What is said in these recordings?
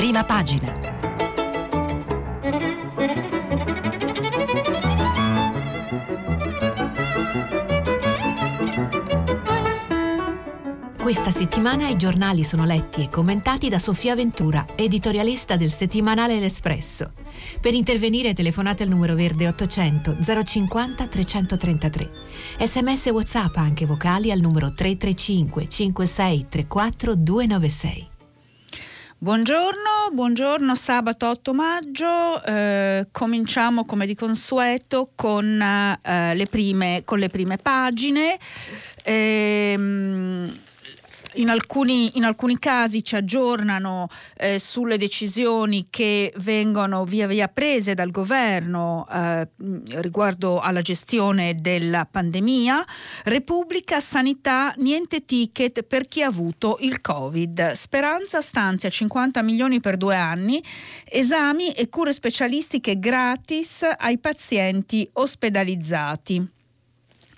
prima pagina. Questa settimana i giornali sono letti e commentati da Sofia Ventura, editorialista del settimanale L'Espresso. Per intervenire telefonate al numero verde 800 050 333. Sms e WhatsApp anche vocali al numero 335 56 34 296. Buongiorno, buongiorno, sabato 8 maggio, eh, cominciamo come di consueto con, eh, le, prime, con le prime pagine. Eh, in alcuni, in alcuni, casi ci aggiornano eh, sulle decisioni che vengono via via prese dal governo eh, riguardo alla gestione della pandemia. Repubblica, sanità, niente ticket per chi ha avuto il Covid. Speranza stanzia 50 milioni per due anni, esami e cure specialistiche gratis ai pazienti ospedalizzati.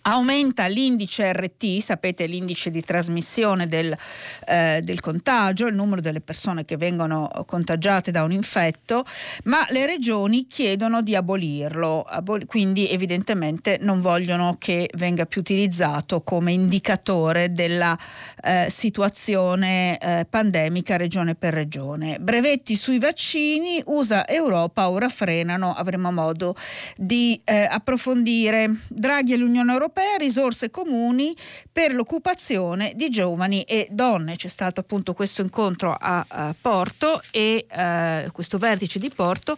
Aumenta l'indice RT, sapete l'indice di trasmissione del, eh, del, contagio, il numero delle persone che vengono contagiate da un infetto, ma le regioni chiedono di abolirlo, abol- quindi evidentemente non vogliono che venga più utilizzato come indicatore della eh, situazione eh, pandemica regione per regione. Brevetti sui vaccini, USA Europa ora frenano, avremo modo di eh, approfondire. Draghi e l'Unione Europea europea risorse comuni per l'occupazione di giovani e donne. C'è stato appunto questo incontro a, a Porto e uh, questo vertice di Porto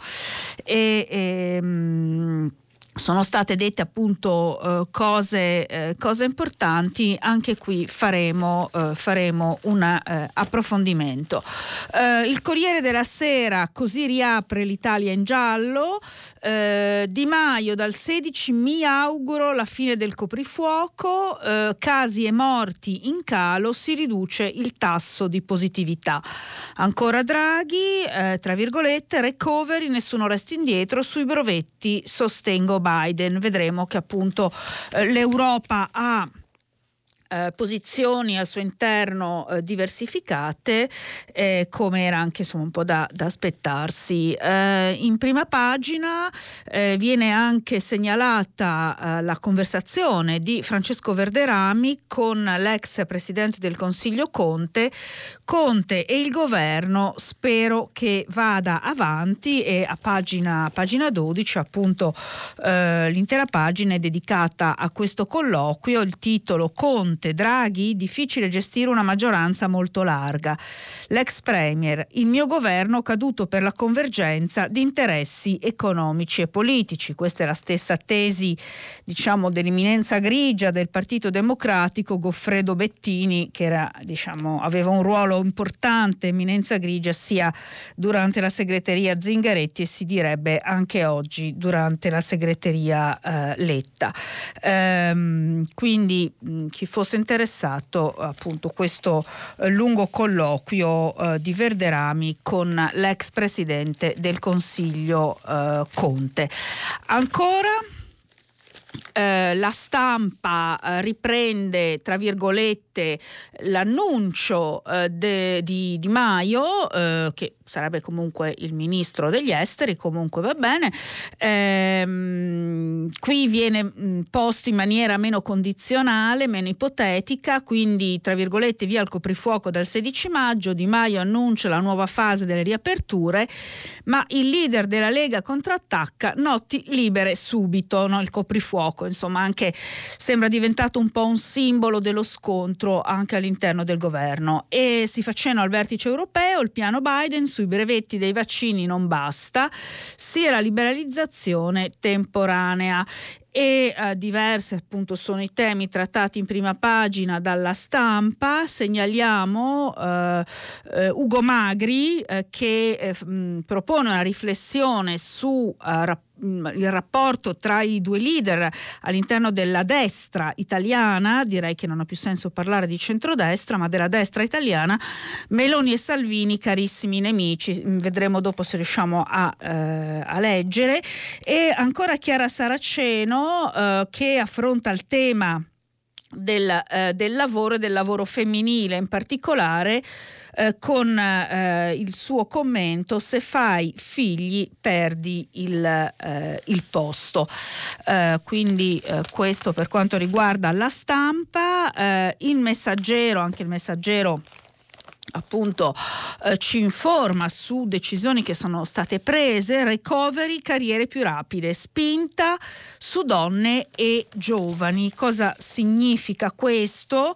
e, e um, sono state dette appunto eh, cose, eh, cose, importanti, anche qui faremo, eh, faremo un eh, approfondimento. Eh, il Corriere della Sera così riapre l'Italia in giallo, eh, Di Maio dal 16 mi auguro la fine del coprifuoco, casi e morti in calo, si riduce il tasso di positività. Ancora Draghi, tra virgolette, recovery, nessuno resta indietro, sui brevetti sostengo Biden. Vedremo che appunto eh, l'Europa ha eh, posizioni al suo interno eh, diversificate, eh, come era anche insomma, un po' da, da aspettarsi. Eh, in prima pagina eh, viene anche segnalata la conversazione di Francesco Verderami con l'ex presidente del Consiglio Conte. Conte e il governo spero che vada avanti e a pagina, pagina 12 appunto l'intera pagina è dedicata a questo colloquio, il titolo Conte Conte, Draghi, difficile gestire una maggioranza molto larga. L'ex Premier, il mio governo caduto per la convergenza di interessi economici e politici. Questa è la stessa tesi, diciamo, dell'imminenza grigia del Partito Democratico, Goffredo Bettini, che era, diciamo, aveva un ruolo importante, eminenza grigia, sia durante la segreteria Zingaretti e si direbbe anche oggi durante la segreteria eh, Letta. Ehm, quindi mh, chi fosse fosse interessato appunto questo eh, lungo colloquio eh, di Verderami con l'ex presidente del Consiglio eh, Conte. Ancora eh, la stampa eh, riprende, tra virgolette, l'annuncio eh, de, di Di Maio, eh, che sarebbe comunque il ministro degli esteri, comunque va bene. Ehm, qui viene mh, posto in maniera meno condizionale, meno ipotetica, quindi tra virgolette via il coprifuoco dal 16 maggio, Di Maio annuncia la nuova fase delle riaperture, ma il leader della Lega contrattacca, noti libere subito, no? il coprifuoco, insomma anche sembra diventato un po' un simbolo dello scontro anche all'interno del governo e si fa al vertice europeo, il piano Biden sui brevetti dei vaccini non basta, sia la liberalizzazione temporanea e eh, diversi appunto sono i temi trattati in prima pagina dalla stampa. Segnaliamo eh, eh, Ugo Magri eh, che eh, mh, propone una riflessione su eh, il rapporto tra i due leader all'interno della destra italiana, direi che non ha più senso parlare di centrodestra, ma della destra italiana, Meloni e Salvini carissimi nemici, vedremo dopo se riusciamo a, a leggere, e ancora Chiara Saraceno eh, che affronta il tema del, eh, del lavoro e del lavoro femminile in particolare eh, con eh, il suo commento se fai figli perdi il, eh, il posto. Eh, quindi eh, questo per quanto riguarda la stampa, il messaggero, anche il messaggero appunto eh, ci informa su decisioni che sono state prese, recovery, carriere più rapide, spinta su donne e giovani. Cosa significa questo?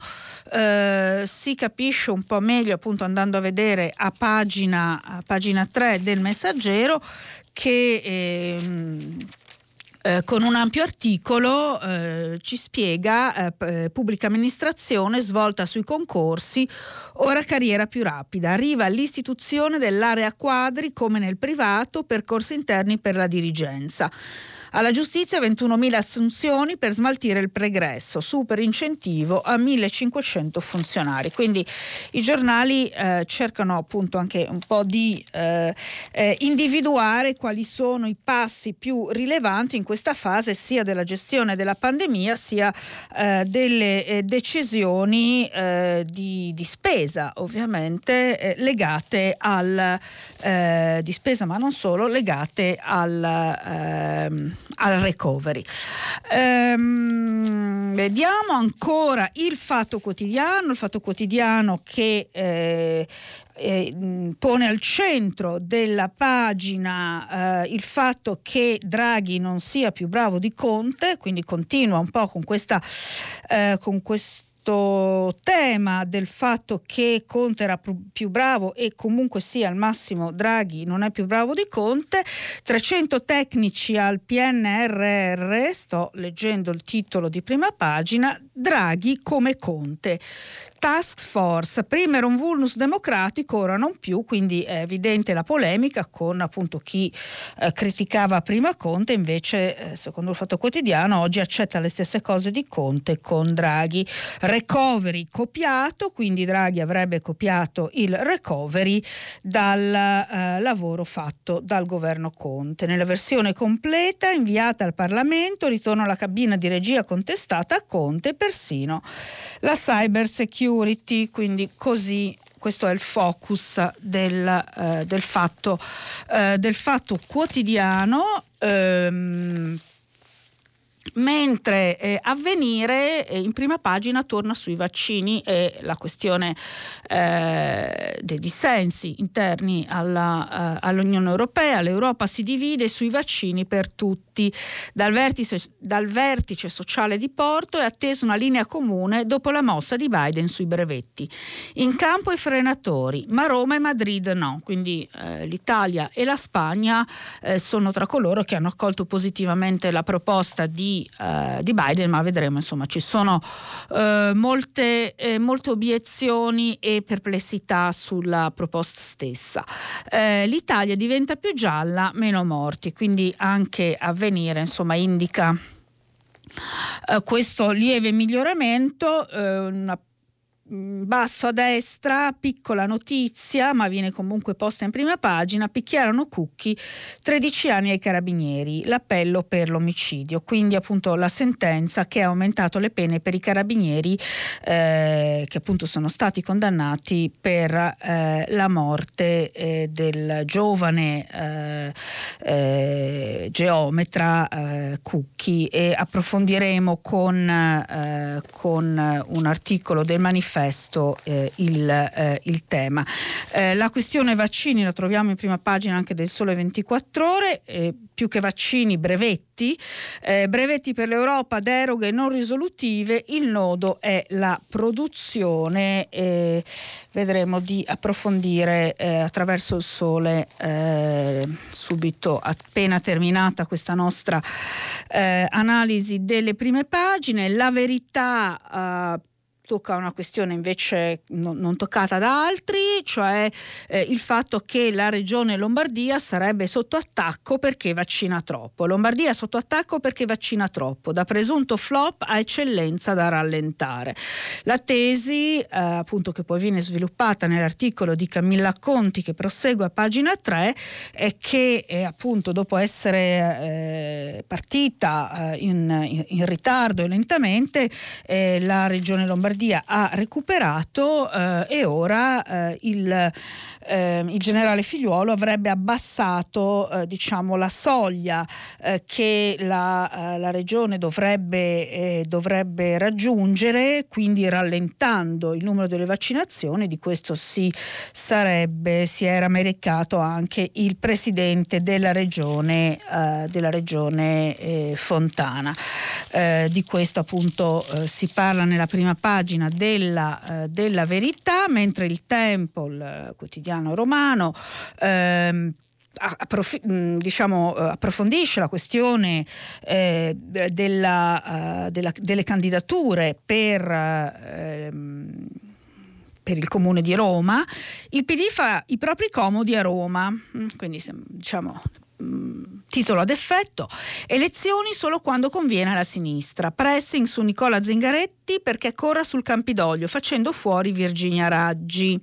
Eh, si capisce un po' meglio appunto andando a vedere a pagina, a pagina 3 del messaggero che eh, eh, con un ampio articolo eh, ci spiega eh, eh, pubblica amministrazione svolta sui concorsi, ora carriera più rapida. Arriva l'istituzione dell'area quadri come nel privato, percorsi interni per la dirigenza. Alla giustizia 21.000 assunzioni per smaltire il pregresso, super incentivo a 1.500 funzionari. Quindi i giornali eh, cercano appunto anche un po' di eh, eh, individuare quali sono i passi più rilevanti in questa fase sia della gestione della pandemia sia eh, delle eh, decisioni eh, di, di, spesa ovviamente legate al di spesa ma non solo legate al ehm, al recovery. Ehm, vediamo ancora il Fatto Quotidiano, il Fatto Quotidiano che eh, eh, pone al centro della pagina eh, il fatto che Draghi non sia più bravo di Conte, quindi continua un po' con questa eh, con questo questo tema del fatto che Conte era più bravo e comunque sia al massimo Draghi non è più bravo di Conte, 300 tecnici al PNRR, sto leggendo il titolo di prima pagina, Draghi come Conte task force. Prima era un vulnus democratico, ora non più, quindi è evidente la polemica con appunto chi eh, criticava prima Conte, invece eh, secondo il Fatto Quotidiano oggi accetta le stesse cose di Conte con Draghi. Recovery copiato, quindi Draghi avrebbe copiato il recovery dal eh, lavoro fatto dal governo Conte. Nella versione completa inviata al Parlamento ritorna alla cabina di regia contestata a Conte persino la cyber security security, quindi così questo è il focus del, eh, del, fatto, eh, del fatto, quotidiano. Ehm, mentre eh, avvenire eh, in prima pagina torna sui vaccini e la questione eh, dei dissensi interni alla, uh, all'Unione Europea. L'Europa si divide sui vaccini per tutti. Dal vertice, dal vertice sociale di Porto è attesa una linea comune dopo la mossa di Biden sui brevetti. In campo i frenatori, ma Roma e Madrid no. Quindi eh, l'Italia e la Spagna eh, sono tra coloro che hanno accolto positivamente la proposta di eh, di Biden, ma vedremo, insomma, ci sono eh, molte, eh, molte, obiezioni e perplessità sulla proposta stessa. Eh, L'Italia diventa più gialla, meno morti, quindi anche avvenire, insomma, indica Uh, questo lieve miglioramento, uh, una basso a destra, piccola notizia, ma viene comunque posta in prima pagina, picchiarono Cucchi 13 anni ai carabinieri, l'appello per l'omicidio, quindi appunto la sentenza che ha aumentato le pene per i carabinieri eh, che appunto sono stati condannati per eh, la morte eh, del giovane eh, eh, geometra eh, Cucchi. E approfondiremo con, con un articolo del manifesto manifesto eh, il, eh, il, tema. Eh, la questione vaccini la troviamo in prima pagina anche del Sole 24 ore, eh, più che vaccini brevetti, eh, brevetti per l'Europa, deroghe non risolutive, il nodo è la produzione, vedremo di approfondire eh, attraverso il Sole subito appena terminata questa nostra analisi delle prime pagine, la verità tocca una questione invece non, toccata da altri, cioè eh, il fatto che la regione Lombardia sarebbe sotto attacco perché vaccina troppo. Lombardia sotto attacco perché vaccina troppo, da presunto flop a eccellenza da rallentare. La tesi, eh, appunto, che poi viene sviluppata nell'articolo di Camilla Conti che prosegue a pagina 3, è che eh, appunto dopo essere eh, partita eh, in, in, in, ritardo e lentamente, eh, la regione Lombardia ha recuperato eh, e ora il eh, il generale Figliuolo avrebbe abbassato eh, diciamo, la soglia eh, che la, eh, la, regione dovrebbe, eh, dovrebbe, raggiungere, quindi rallentando il numero delle vaccinazioni, di questo si sarebbe, si era meritato anche il presidente della regione, eh, della regione Fontana. di questo appunto si parla nella prima pagina della, della verità, mentre il Tempo, il quotidiano quotidiano romano. Ehm, Approf- diciamo, eh, approfondisce la questione eh, della, uh, della, delle candidature per, uh, per, il comune di Roma, il PD fa i propri comodi a Roma, mm, quindi diciamo titolo ad effetto, elezioni solo quando conviene alla sinistra, pressing su Nicola Zingaretti perché corra sul Campidoglio facendo fuori Virginia Raggi.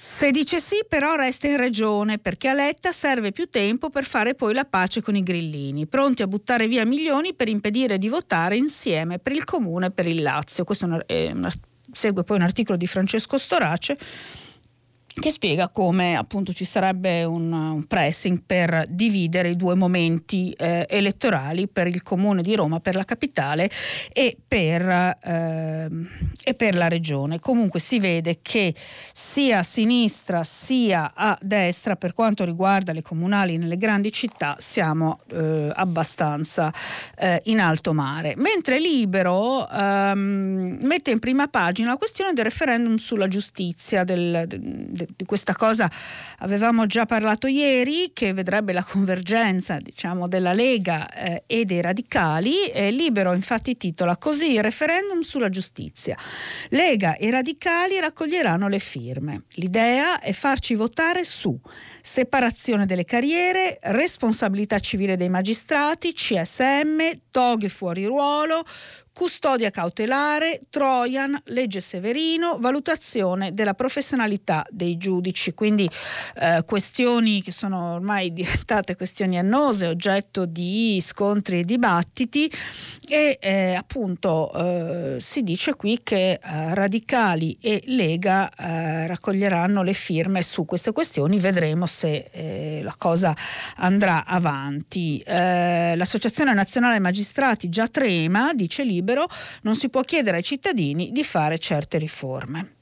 Se dice sì, però resta in regione perché a Letta serve più tempo per fare poi la pace con i grillini, pronti a buttare via milioni per impedire di votare insieme per il comune e per il Lazio. Questo è una, è una, segue poi un articolo di Francesco Storace che spiega come appunto ci sarebbe un, un pressing per dividere i due momenti eh, elettorali per il comune di Roma, per la capitale e per, eh, e per, la regione. Comunque si vede che sia a sinistra sia a destra per quanto riguarda le comunali nelle grandi città siamo eh, abbastanza eh, in alto mare. Mentre Libero ehm, mette in prima pagina la questione del referendum sulla giustizia, del, del di questa cosa avevamo già parlato ieri, che vedrebbe la convergenza diciamo, della Lega eh, e dei radicali. Eh, Libero infatti titola così il referendum sulla giustizia. Lega e radicali raccoglieranno le firme. L'idea è farci votare su separazione delle carriere, responsabilità civile dei magistrati, CSM, toghe fuori ruolo, custodia cautelare, Trojan, legge Severino, valutazione della professionalità dei giudici, quindi eh, questioni che sono ormai diventate questioni annose, oggetto di scontri e dibattiti. E eh, appunto eh, si dice qui che eh, radicali e Lega eh, raccoglieranno le firme su queste questioni, vedremo se eh, la cosa andrà avanti. L'Associazione Nazionale Magistrati già trema, dice Libero, libero, non si può chiedere ai cittadini di fare certe riforme.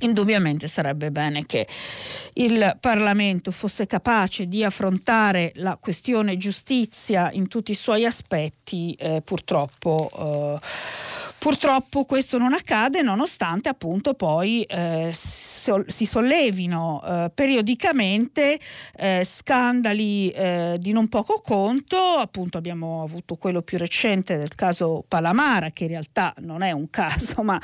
Indubbiamente sarebbe bene che il Parlamento fosse capace di affrontare la questione giustizia in tutti i suoi aspetti, eh, purtroppo. Eh, Purtroppo questo non accade nonostante appunto poi eh, si sollevino eh, periodicamente eh, scandali eh, di non poco conto, appunto abbiamo avuto quello più recente del caso Palamara che in realtà non è un caso ma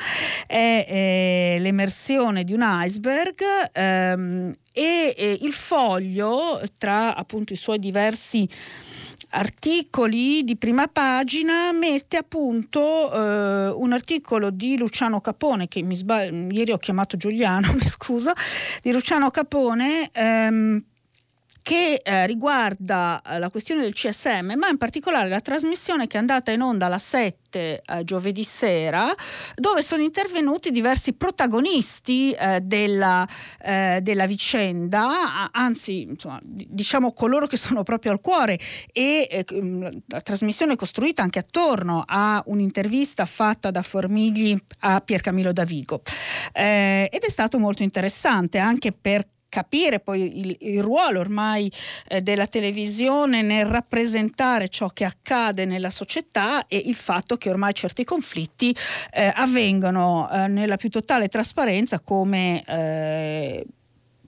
è eh, l'emersione di un iceberg ehm, e, e il foglio tra appunto i suoi diversi articoli di prima pagina mette a punto eh, un articolo di Luciano Capone, che mi sbaglio, ieri ho chiamato Giuliano, mi scusa, di Luciano Capone. Ehm, che eh, riguarda eh, la questione del CSM, ma in particolare la trasmissione che è andata in onda alla 7 eh, giovedì sera, dove sono intervenuti diversi protagonisti eh, della, eh, della, vicenda, anzi, insomma, diciamo coloro che sono proprio al cuore e eh, mm, la trasmissione è costruita anche attorno a un'intervista fatta da Formigli a Piercamillo Davigo. ed è stato molto interessante anche perché capire poi il, il ruolo ormai eh, della televisione nel rappresentare ciò che accade nella società e il fatto che ormai certi conflitti eh, avvengono eh, nella più totale trasparenza come eh,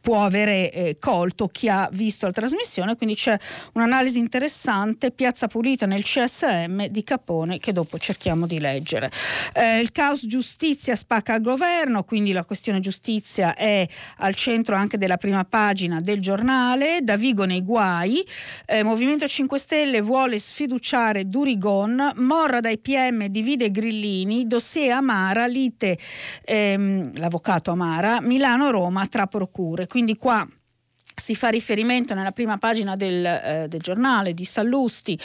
può avere eh, colto chi ha visto la trasmissione, quindi c'è un'analisi interessante, Piazza Pulita nel CSM di Capone che dopo cerchiamo di leggere. Eh, il caos giustizia spacca al governo, quindi la questione giustizia è al centro anche della prima pagina del giornale, da Vigo nei guai, eh, Movimento 5 Stelle vuole sfiduciare Durigon, Morra dai PM divide Grillini, dossier Amara, lite ehm, l'avvocato Amara, Milano-Roma tra procure. Quindi qua si fa riferimento nella prima pagina del, eh, del giornale di Sallusti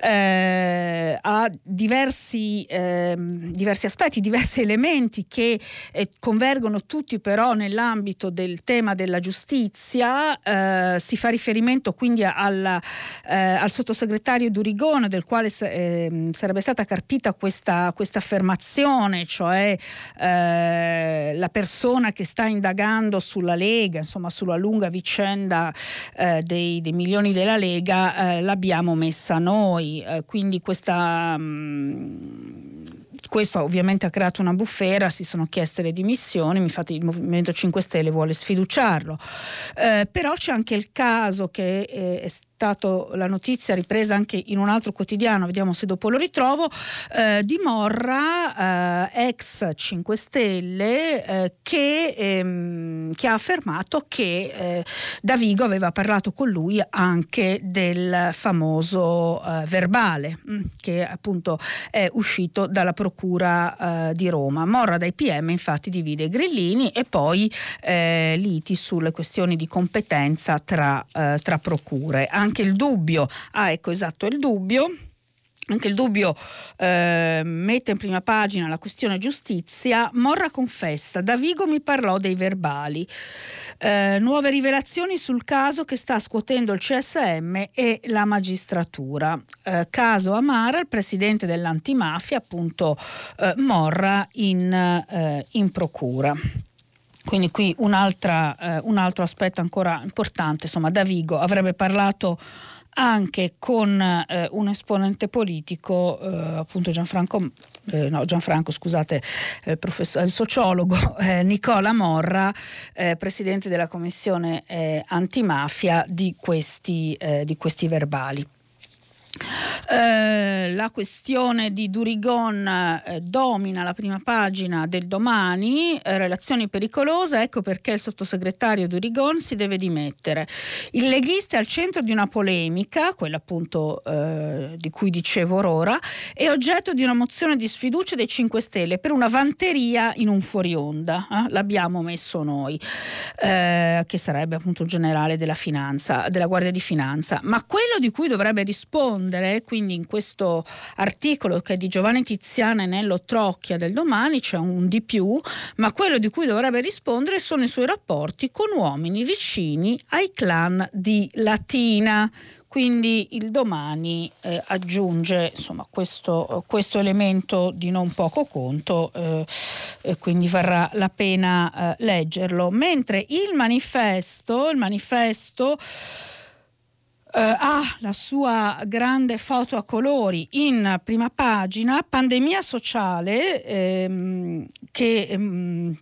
eh, a diversi, eh, diversi, aspetti, diversi elementi che eh, convergono tutti però nell'ambito del tema della giustizia. Eh, si fa riferimento quindi alla, eh, al sottosegretario Durigone del quale ehm, sarebbe stata carpita questa, questa affermazione, cioè la persona che sta indagando sulla Lega, insomma sulla lunga vicenda vicenda eh, dei, dei, milioni della Lega eh, l'abbiamo messa noi, eh, quindi questa... Mh, mm, questo ovviamente ha creato una bufera, si sono chieste le dimissioni, infatti il Movimento 5 Stelle vuole sfiduciarlo. Eh, però c'è anche il caso che eh, è stato la notizia ripresa anche in un altro quotidiano, vediamo se dopo lo ritrovo, eh, di Morra, eh, ex 5 Stelle, eh, che, ehm, che, ha affermato che eh, Davigo aveva parlato con lui anche del famoso verbale mh, mm, che appunto è uscito dalla procura eh, di Roma. Morra dai PM infatti divide grillini e poi eh, liti sulle questioni di competenza tra, eh, tra procure. Anche il dubbio, ah ecco esatto il dubbio anche il dubbio eh, mette in prima pagina la questione giustizia. Morra confessa, da Vigo mi parlò dei verbali. Eh, nuove rivelazioni sul caso che sta scuotendo il CSM e la magistratura. Eh, caso Amara, il presidente dell'antimafia, appunto eh, Morra in, eh, in procura. Quindi qui eh, un altro aspetto ancora importante, insomma, da Vigo avrebbe parlato anche con eh, un esponente politico, eh, appunto Gianfranco, eh, no, Gianfranco scusate, il, il sociologo eh, Nicola Morra, eh, presidente della commissione eh, antimafia di questi, di questi verbali. Eh, la questione di Durigon eh, domina la prima pagina del domani, eh, relazioni pericolose, ecco perché il sottosegretario Durigon si deve dimettere. Il leghista è al centro di una polemica, quella appunto eh, di cui dicevo ora, è oggetto di una mozione di sfiducia dei 5 Stelle per una vanteria in un fuori onda, eh, l'abbiamo messo noi, che sarebbe appunto il generale della finanza, della Guardia di Finanza, ma quello di cui dovrebbe rispondere rispondere, quindi in questo articolo che è di Giovanni Tiziana e Nello Trocchia del domani c'è un di più, ma quello di cui dovrebbe rispondere sono i suoi rapporti con uomini vicini ai clan di Latina. Quindi il domani eh, aggiunge insomma, questo, questo, elemento di non poco conto eh, e quindi varrà la pena eh, leggerlo. Mentre il manifesto, il manifesto ha la sua grande foto a colori in prima pagina, pandemia sociale, ehm, che ehm,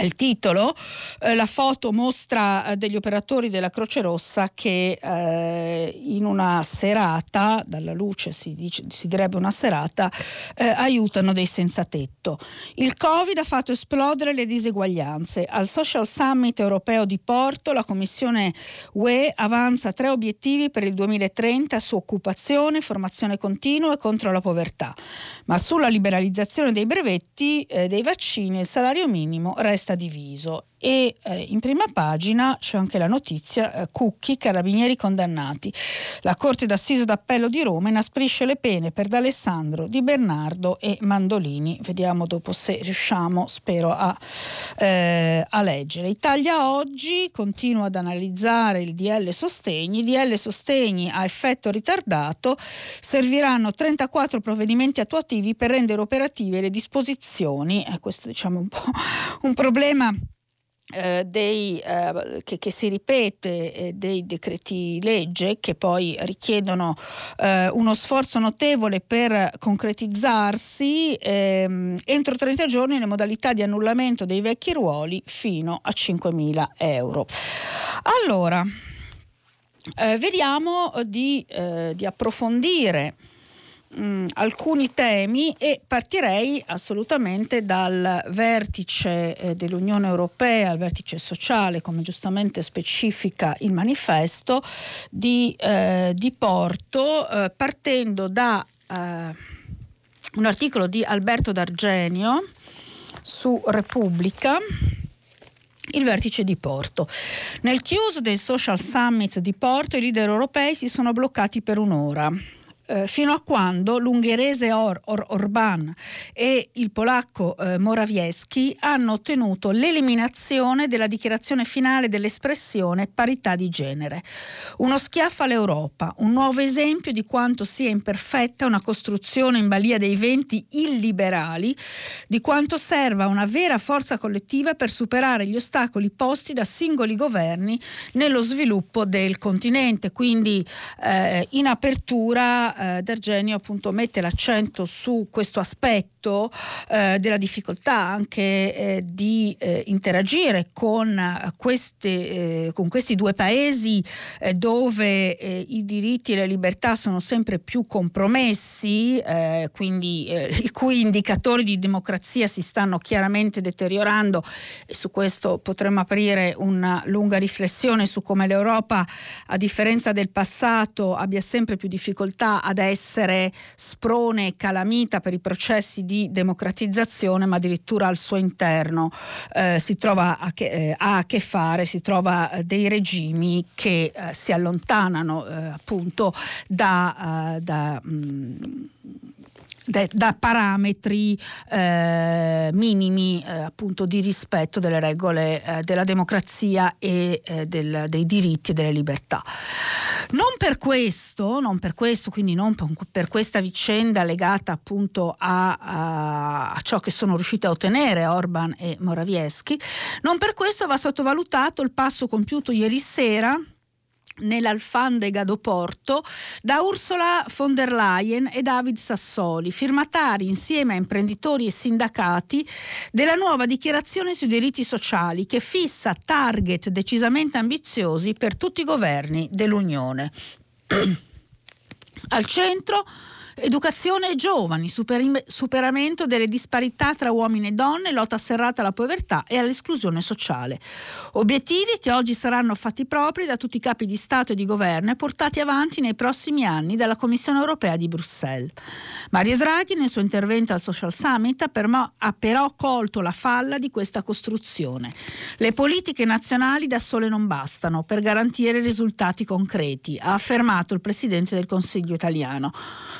il titolo, eh, la foto mostra eh, degli operatori della Croce Rossa che eh, in una serata, dalla luce si, dice, si direbbe una serata, eh, aiutano dei senza tetto. Il Covid ha fatto esplodere le diseguaglianze. Al Social Summit europeo di Porto la Commissione UE avanza tre obiettivi per il 2030 su occupazione, formazione continua e contro la povertà. Ma sulla liberalizzazione dei brevetti eh, dei vaccini il salario minimo resta resta diviso e eh, in prima pagina c'è anche la notizia eh, Cucchi, carabinieri condannati. La Corte d'Assiso d'Appello di Roma inasprisce le pene per D'Alessandro, Di Bernardo e Mandolini. Vediamo dopo se riusciamo, spero, a, eh, a leggere. Italia oggi continua ad analizzare il DL Sostegni. DL Sostegni a effetto ritardato serviranno 34 provvedimenti attuativi per rendere operative le disposizioni. Eh, questo diciamo un po' un problema eh, dei, eh, che, che, si ripete eh, dei decreti legge che poi richiedono eh, uno sforzo notevole per concretizzarsi ehm, entro 30 giorni le modalità di annullamento dei vecchi ruoli fino a 5.000 euro. Allora, eh, vediamo di, di approfondire mh, mm, alcuni temi e partirei assolutamente dal vertice eh, dell'Unione Europea, il vertice sociale, come giustamente specifica il manifesto, di, eh, di Porto, eh, partendo da eh, un articolo di Alberto D'Argenio su Repubblica il vertice di Porto. Nel chiuso del Social Summit di Porto i leader europei si sono bloccati per un'ora eh, fino a quando l'ungherese Or, Or, Orban e il polacco eh, Morawiecki hanno ottenuto l'eliminazione della dichiarazione finale dell'espressione parità di genere. Uno schiaffo all'Europa, un nuovo esempio di quanto sia imperfetta una costruzione in balia dei venti illiberali, di quanto serva una vera forza collettiva per superare gli ostacoli posti da singoli governi nello sviluppo del continente. Quindi eh, in apertura eh, D'Argenio appunto mette l'accento su questo aspetto eh, della difficoltà anche eh, di eh, interagire con, queste, eh, con, questi due paesi eh, dove i diritti e le libertà sono sempre più compromessi, quindi i cui indicatori di democrazia si stanno chiaramente deteriorando. E su questo potremmo aprire una lunga riflessione su come l'Europa, a differenza del passato, abbia sempre più difficoltà ad essere sprone e calamita per i processi di democratizzazione, ma addirittura al suo interno. Eh, si trova a che, eh, ha a che fare, si trova eh, dei regimi che eh, si allontanano eh, appunto da, da mh, mm, da parametri eh, minimi eh, appunto di rispetto delle regole eh, della democrazia e eh, del, dei diritti e delle libertà. Non per questo, non per questo, quindi non per questa vicenda legata appunto a, a, a ciò che sono riusciti a ottenere Orban e Morawiecki, non per questo va sottovalutato il passo compiuto ieri sera nell'Alfandega do Porto da Ursula von der Leyen e David Sassoli, firmatari insieme a imprenditori e sindacati della nuova dichiarazione sui diritti sociali che fissa target decisamente ambiziosi per tutti i governi dell'Unione. Al centro Educazione giovani, super- superamento delle disparità tra uomini e donne, lotta serrata alla povertà e all'esclusione sociale. Obiettivi che oggi saranno fatti propri da tutti i capi di Stato e di governo e portati avanti nei prossimi anni dalla Commissione europea di Bruxelles. Mario Draghi nel suo intervento al Social Summit ha però colto la falla di questa costruzione. Le politiche nazionali da sole non bastano per garantire risultati concreti, ha affermato il Presidente del Consiglio italiano.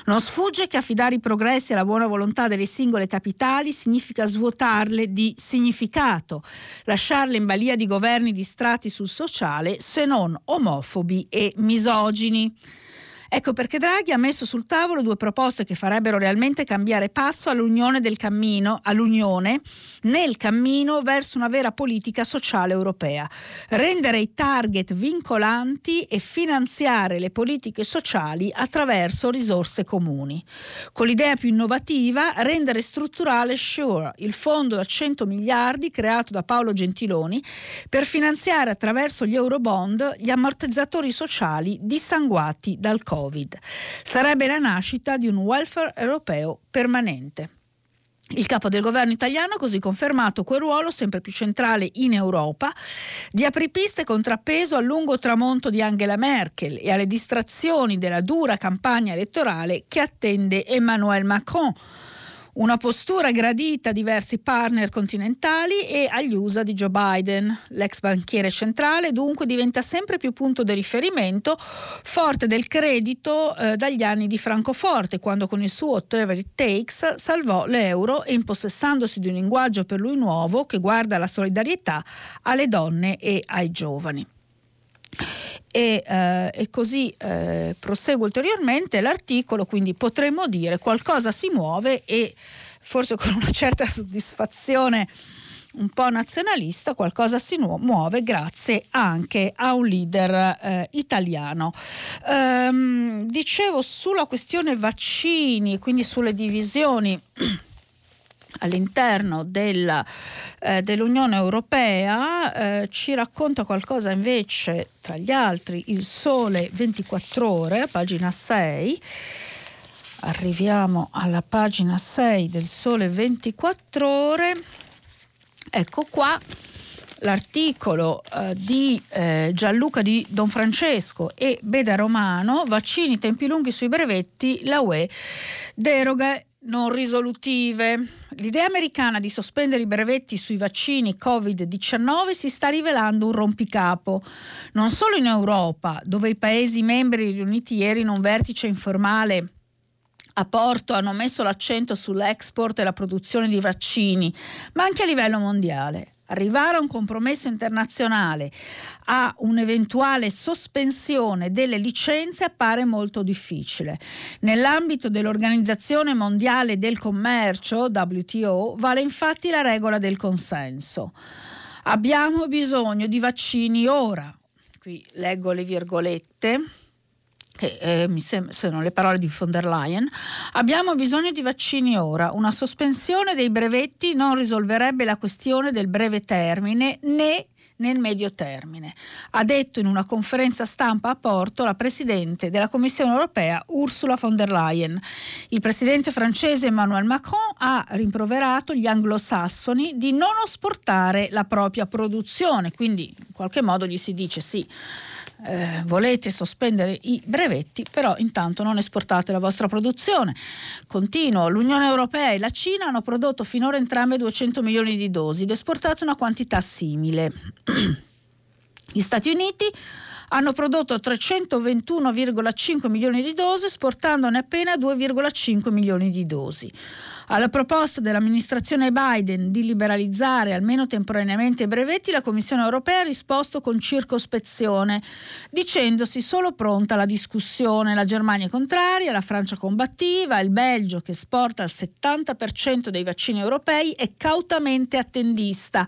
Non sfugge che affidare i progressi alla buona volontà delle singole capitali significa svuotarle di significato, lasciarle in balia di governi distratti sul sociale se non omofobi e misogini. Ecco perché Draghi ha messo sul tavolo due proposte che farebbero realmente cambiare passo all'unione del cammino, all'unione nel cammino verso una vera politica sociale europea. Rendere i target vincolanti e finanziare le politiche sociali attraverso risorse comuni. Con l'idea più innovativa, rendere strutturale SURE, il fondo da 100 miliardi creato da Paolo Gentiloni per finanziare attraverso gli eurobond gli ammortizzatori sociali dissanguati dal Covid. Covid. Sarebbe la nascita di un welfare europeo permanente. Il capo del governo italiano ha così confermato quel ruolo sempre più centrale in Europa di apripista e contrappeso al lungo tramonto di Angela Merkel e alle distrazioni della dura campagna elettorale che attende Emmanuel Macron una postura gradita a diversi partner continentali e agli USA di Joe Biden. L'ex banchiere centrale dunque diventa sempre più punto di riferimento, forte del credito eh, dagli anni di Francoforte, quando con il suo Whatever It Takes salvò l'euro e impossessandosi di un linguaggio per lui nuovo che guarda la solidarietà alle donne e ai giovani. E, eh, e, così eh, prosegue ulteriormente l'articolo, quindi potremmo dire qualcosa si muove e forse con una certa soddisfazione un po' nazionalista, qualcosa si muove grazie anche a un leader eh, italiano. Ehm, dicevo sulla questione vaccini, quindi sulle divisioni all'interno della, eh, dell'Unione Europea eh, ci racconta qualcosa invece tra gli altri il Sole 24 ore, pagina 6. Arriviamo alla pagina 6 del Sole 24 ore. Ecco qua l'articolo eh, di eh, Gianluca di Don Francesco e Beda Romano, vaccini tempi lunghi sui brevetti, la UE deroga non risolutive. L'idea americana di sospendere i brevetti sui vaccini Covid-19 si sta rivelando un rompicapo, non solo in Europa, dove i Paesi membri riuniti ieri in un vertice informale a Porto hanno messo l'accento sull'export e la produzione di vaccini, ma anche a livello mondiale arrivare a un compromesso internazionale a un'eventuale sospensione delle licenze appare molto difficile. Nell'ambito dell'Organizzazione Mondiale del Commercio, WTO, vale infatti la regola del consenso. Abbiamo bisogno di vaccini ora. Qui leggo le virgolette che eh, mi sembra, sono le parole di von der Leyen, abbiamo bisogno di vaccini ora. Una sospensione dei brevetti non risolverebbe la questione del breve termine né nel medio termine. Ha detto in una conferenza stampa a Porto la Presidente della Commissione europea Ursula von der Leyen. Il Presidente francese Emmanuel Macron ha rimproverato gli anglosassoni di non esportare la propria produzione, quindi in qualche modo gli si dice sì eh, volete sospendere i brevetti, però intanto non esportate la vostra produzione. Continuo, l'Unione Europea e la Cina hanno prodotto finora entrambe 200 milioni di dosi ed esportato una quantità simile. Gli Stati Uniti hanno prodotto 321,5 milioni di dosi, esportandone appena 2,5 milioni di dosi. Alla proposta dell'amministrazione Biden di liberalizzare almeno temporaneamente i brevetti, la Commissione europea ha risposto con circospezione, dicendosi solo pronta alla discussione. La Germania è contraria, la Francia combattiva, il Belgio, che esporta il 70% dei vaccini europei, è cautamente attendista.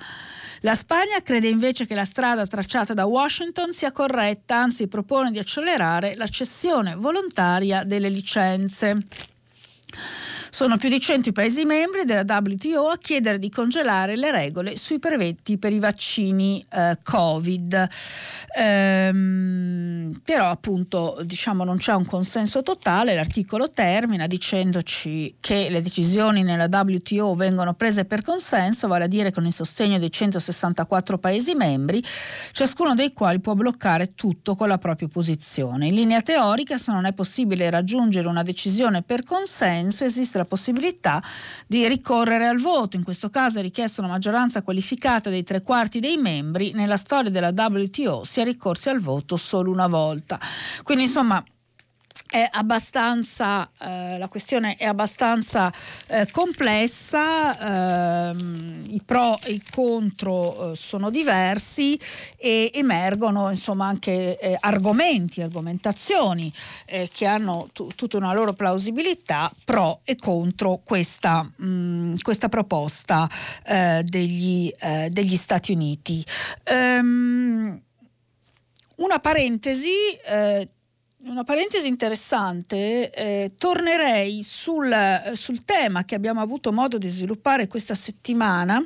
La Spagna crede invece che la strada tracciata da Washington sia corretta, anzi propone di accelerare la cessione volontaria delle licenze. Sono più di 100 i Paesi membri della WTO a chiedere di congelare le regole sui brevetti per i vaccini eh, Covid. Ehm, però appunto diciamo non c'è un consenso totale, l'articolo termina dicendoci che le decisioni nella WTO vengono prese per consenso, vale a dire con il sostegno dei 164 Paesi membri, ciascuno dei quali può bloccare tutto con la propria posizione. In linea teorica se non è possibile raggiungere una decisione per consenso esiste la la possibilità di ricorrere al voto. In questo caso è richiesta una maggioranza qualificata dei tre quarti dei membri. Nella storia della WTO si è ricorsi al voto solo una volta. Quindi insomma è abbastanza, eh, la questione è abbastanza eh, complessa, ehm, i pro e i contro eh, sono diversi e emergono insomma anche eh, argomenti, argomentazioni eh, che hanno t- tutta una loro plausibilità pro e contro questa, mh, mm, questa proposta eh, degli, degli, Stati Uniti. Um, una parentesi, eh, una parentesi interessante, eh, tornerei sul, sul, tema che abbiamo avuto modo di sviluppare questa settimana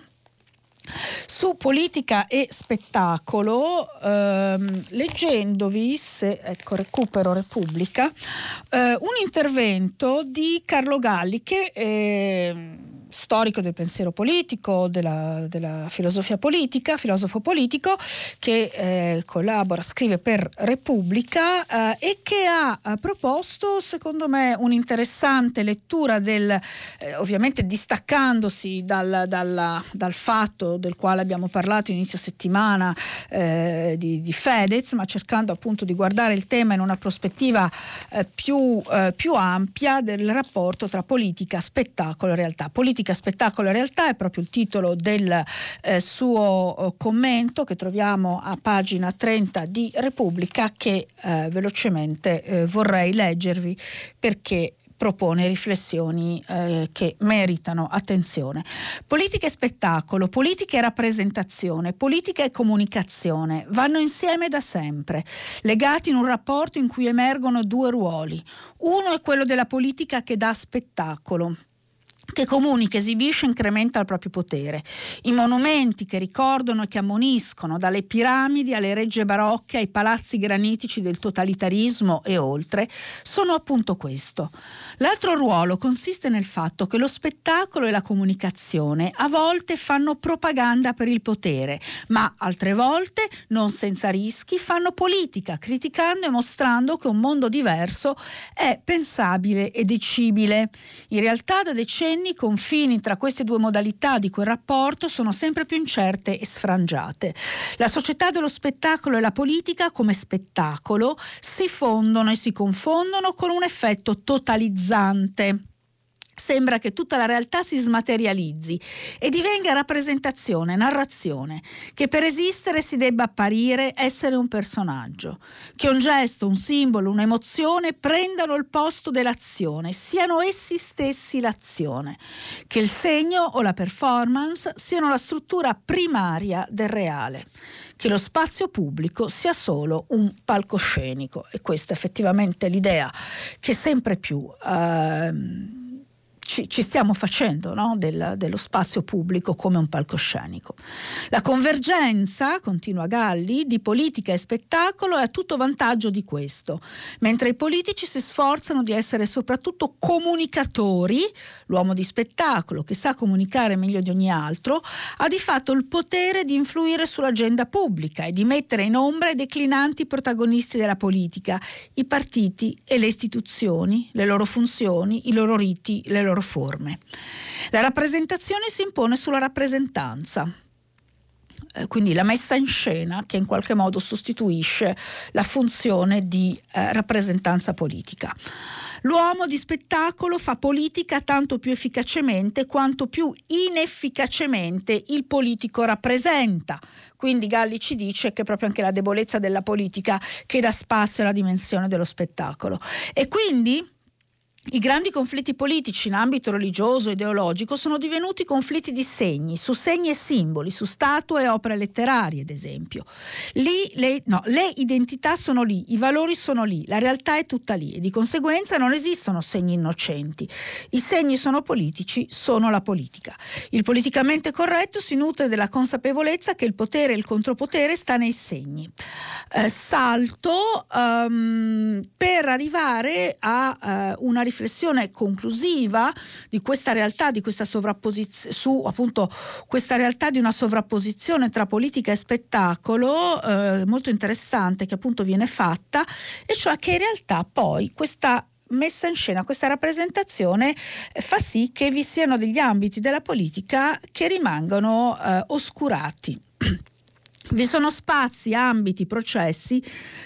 su politica e spettacolo, ehm, leggendovi, se ecco, recupero Repubblica, eh, un intervento di Carlo Galli che... Eh, storico del pensiero politico, della, della filosofia politica, filosofo politico che eh, collabora, scrive per Repubblica eh, e che ha, ha, proposto secondo me un'interessante lettura del, eh, ovviamente distaccandosi dal, dal, dal, fatto del quale abbiamo parlato inizio settimana eh, di, di, Fedez, ma cercando appunto di guardare il tema in una prospettiva eh, più, eh, più ampia del rapporto tra politica, spettacolo e realtà. Politica politica, spettacolo e realtà è proprio il titolo del eh, suo eh, commento che troviamo a pagina 30 di Repubblica che eh, velocemente eh, vorrei leggervi perché propone riflessioni eh, che meritano attenzione. Politica e spettacolo, politica e rappresentazione, politica e comunicazione vanno insieme da sempre, legati in un rapporto in cui emergono due ruoli. Uno è quello della politica che dà spettacolo, che comunica, esibisce e incrementa il proprio potere. I monumenti che ricordano e che ammoniscono, dalle piramidi alle regge barocche ai palazzi granitici del totalitarismo e oltre, sono appunto questo. L'altro ruolo consiste nel fatto che lo spettacolo e la comunicazione a volte fanno propaganda per il potere, ma altre volte, non senza rischi, fanno politica, criticando e mostrando che un mondo diverso è pensabile e decibile. In realtà da decenni i confini tra queste due modalità di quel rapporto sono sempre più incerte e sfrangiate. La società dello spettacolo e la politica come spettacolo si fondono e si confondono con un effetto totalizzante. Sembra che tutta la realtà si smaterializzi e divenga rappresentazione, narrazione, che per esistere si debba apparire essere un personaggio, che un gesto, un simbolo, un'emozione prendano il posto dell'azione, siano essi stessi l'azione, che il segno o la performance siano la struttura primaria del reale che lo spazio pubblico sia solo un palcoscenico. E questa è effettivamente l'idea che sempre più eh, ci, ci stiamo facendo no? Del, dello spazio pubblico come un palcoscenico. La convergenza, continua Galli, di politica e spettacolo è a tutto vantaggio di questo, mentre i politici si sforzano di essere soprattutto comunicatori, l'uomo di spettacolo che sa comunicare meglio di ogni altro, ha di fatto il potere di influire sull'agenda pubblica e di mettere in ombra i declinanti protagonisti della politica, i partiti e le istituzioni, le loro funzioni, i loro riti, le loro loro forme. La rappresentazione si impone sulla rappresentanza, eh, quindi la messa in scena che in qualche modo sostituisce la funzione di eh, rappresentanza politica. L'uomo di spettacolo fa politica tanto più efficacemente quanto più inefficacemente il politico rappresenta. Quindi Galli ci dice che è proprio anche la debolezza della politica che dà spazio alla dimensione dello spettacolo. E quindi i grandi conflitti politici in ambito religioso e ideologico sono divenuti conflitti di segni, su segni e simboli, su statue e opere letterarie, ad esempio. Lì le, no, le identità sono lì, i valori sono lì, la realtà è tutta lì e di conseguenza non esistono segni innocenti. I segni sono politici, sono la politica. Il politicamente corretto si nutre della consapevolezza che il potere e il contropotere sta nei segni. Eh, salto um, per arrivare a uh, una riflessione riflessione conclusiva di questa realtà, di questa sovrapposizione, su appunto questa realtà di una sovrapposizione tra politica e spettacolo eh, molto interessante che appunto viene fatta, e cioè che in realtà poi questa messa in scena, questa rappresentazione eh, fa sì che vi siano degli ambiti della politica che rimangono eh, oscurati. Vi sono spazi, ambiti, processi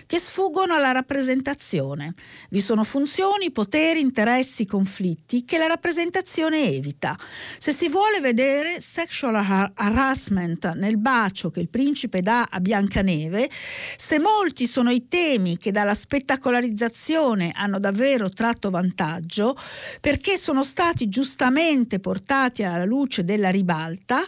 che sfuggono alla rappresentazione. Vi sono funzioni, poteri, interessi, conflitti che la rappresentazione evita. Se si vuole vedere sexual harassment nel bacio che il principe dà a Biancaneve, se molti sono i temi che dalla spettacolarizzazione hanno davvero tratto vantaggio, perché sono stati giustamente portati alla luce della ribalta,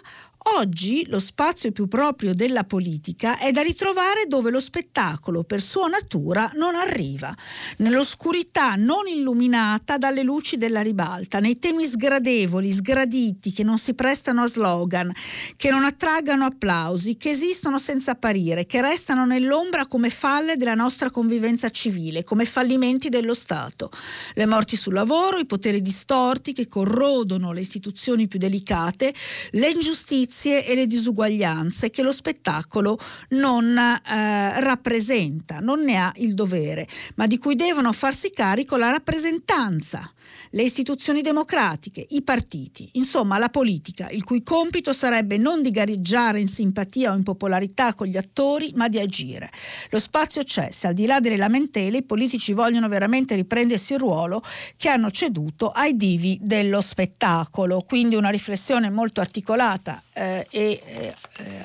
Oggi lo spazio più proprio della politica è da ritrovare dove lo spettacolo per sua natura non arriva, nell'oscurità non illuminata dalle luci della ribalta, nei temi sgradevoli, sgraditi, che non si prestano a slogan, che non attraggano applausi, che esistono senza apparire, che restano nell'ombra come falle della nostra convivenza civile, come fallimenti dello Stato. Le morti sul lavoro, i poteri distorti che corrodono le istituzioni più delicate, le ingiustizie ingiustizie e le disuguaglianze che lo spettacolo non eh, rappresenta, non ne ha il dovere, ma di cui devono farsi carico la rappresentanza le istituzioni democratiche, i partiti, insomma la politica, il cui compito sarebbe non di gareggiare in simpatia o in popolarità con gli attori, ma di agire. Lo spazio c'è, se al di là delle lamentele i politici vogliono veramente riprendersi il ruolo che hanno ceduto ai divi dello spettacolo. Quindi una riflessione molto articolata eh, e eh,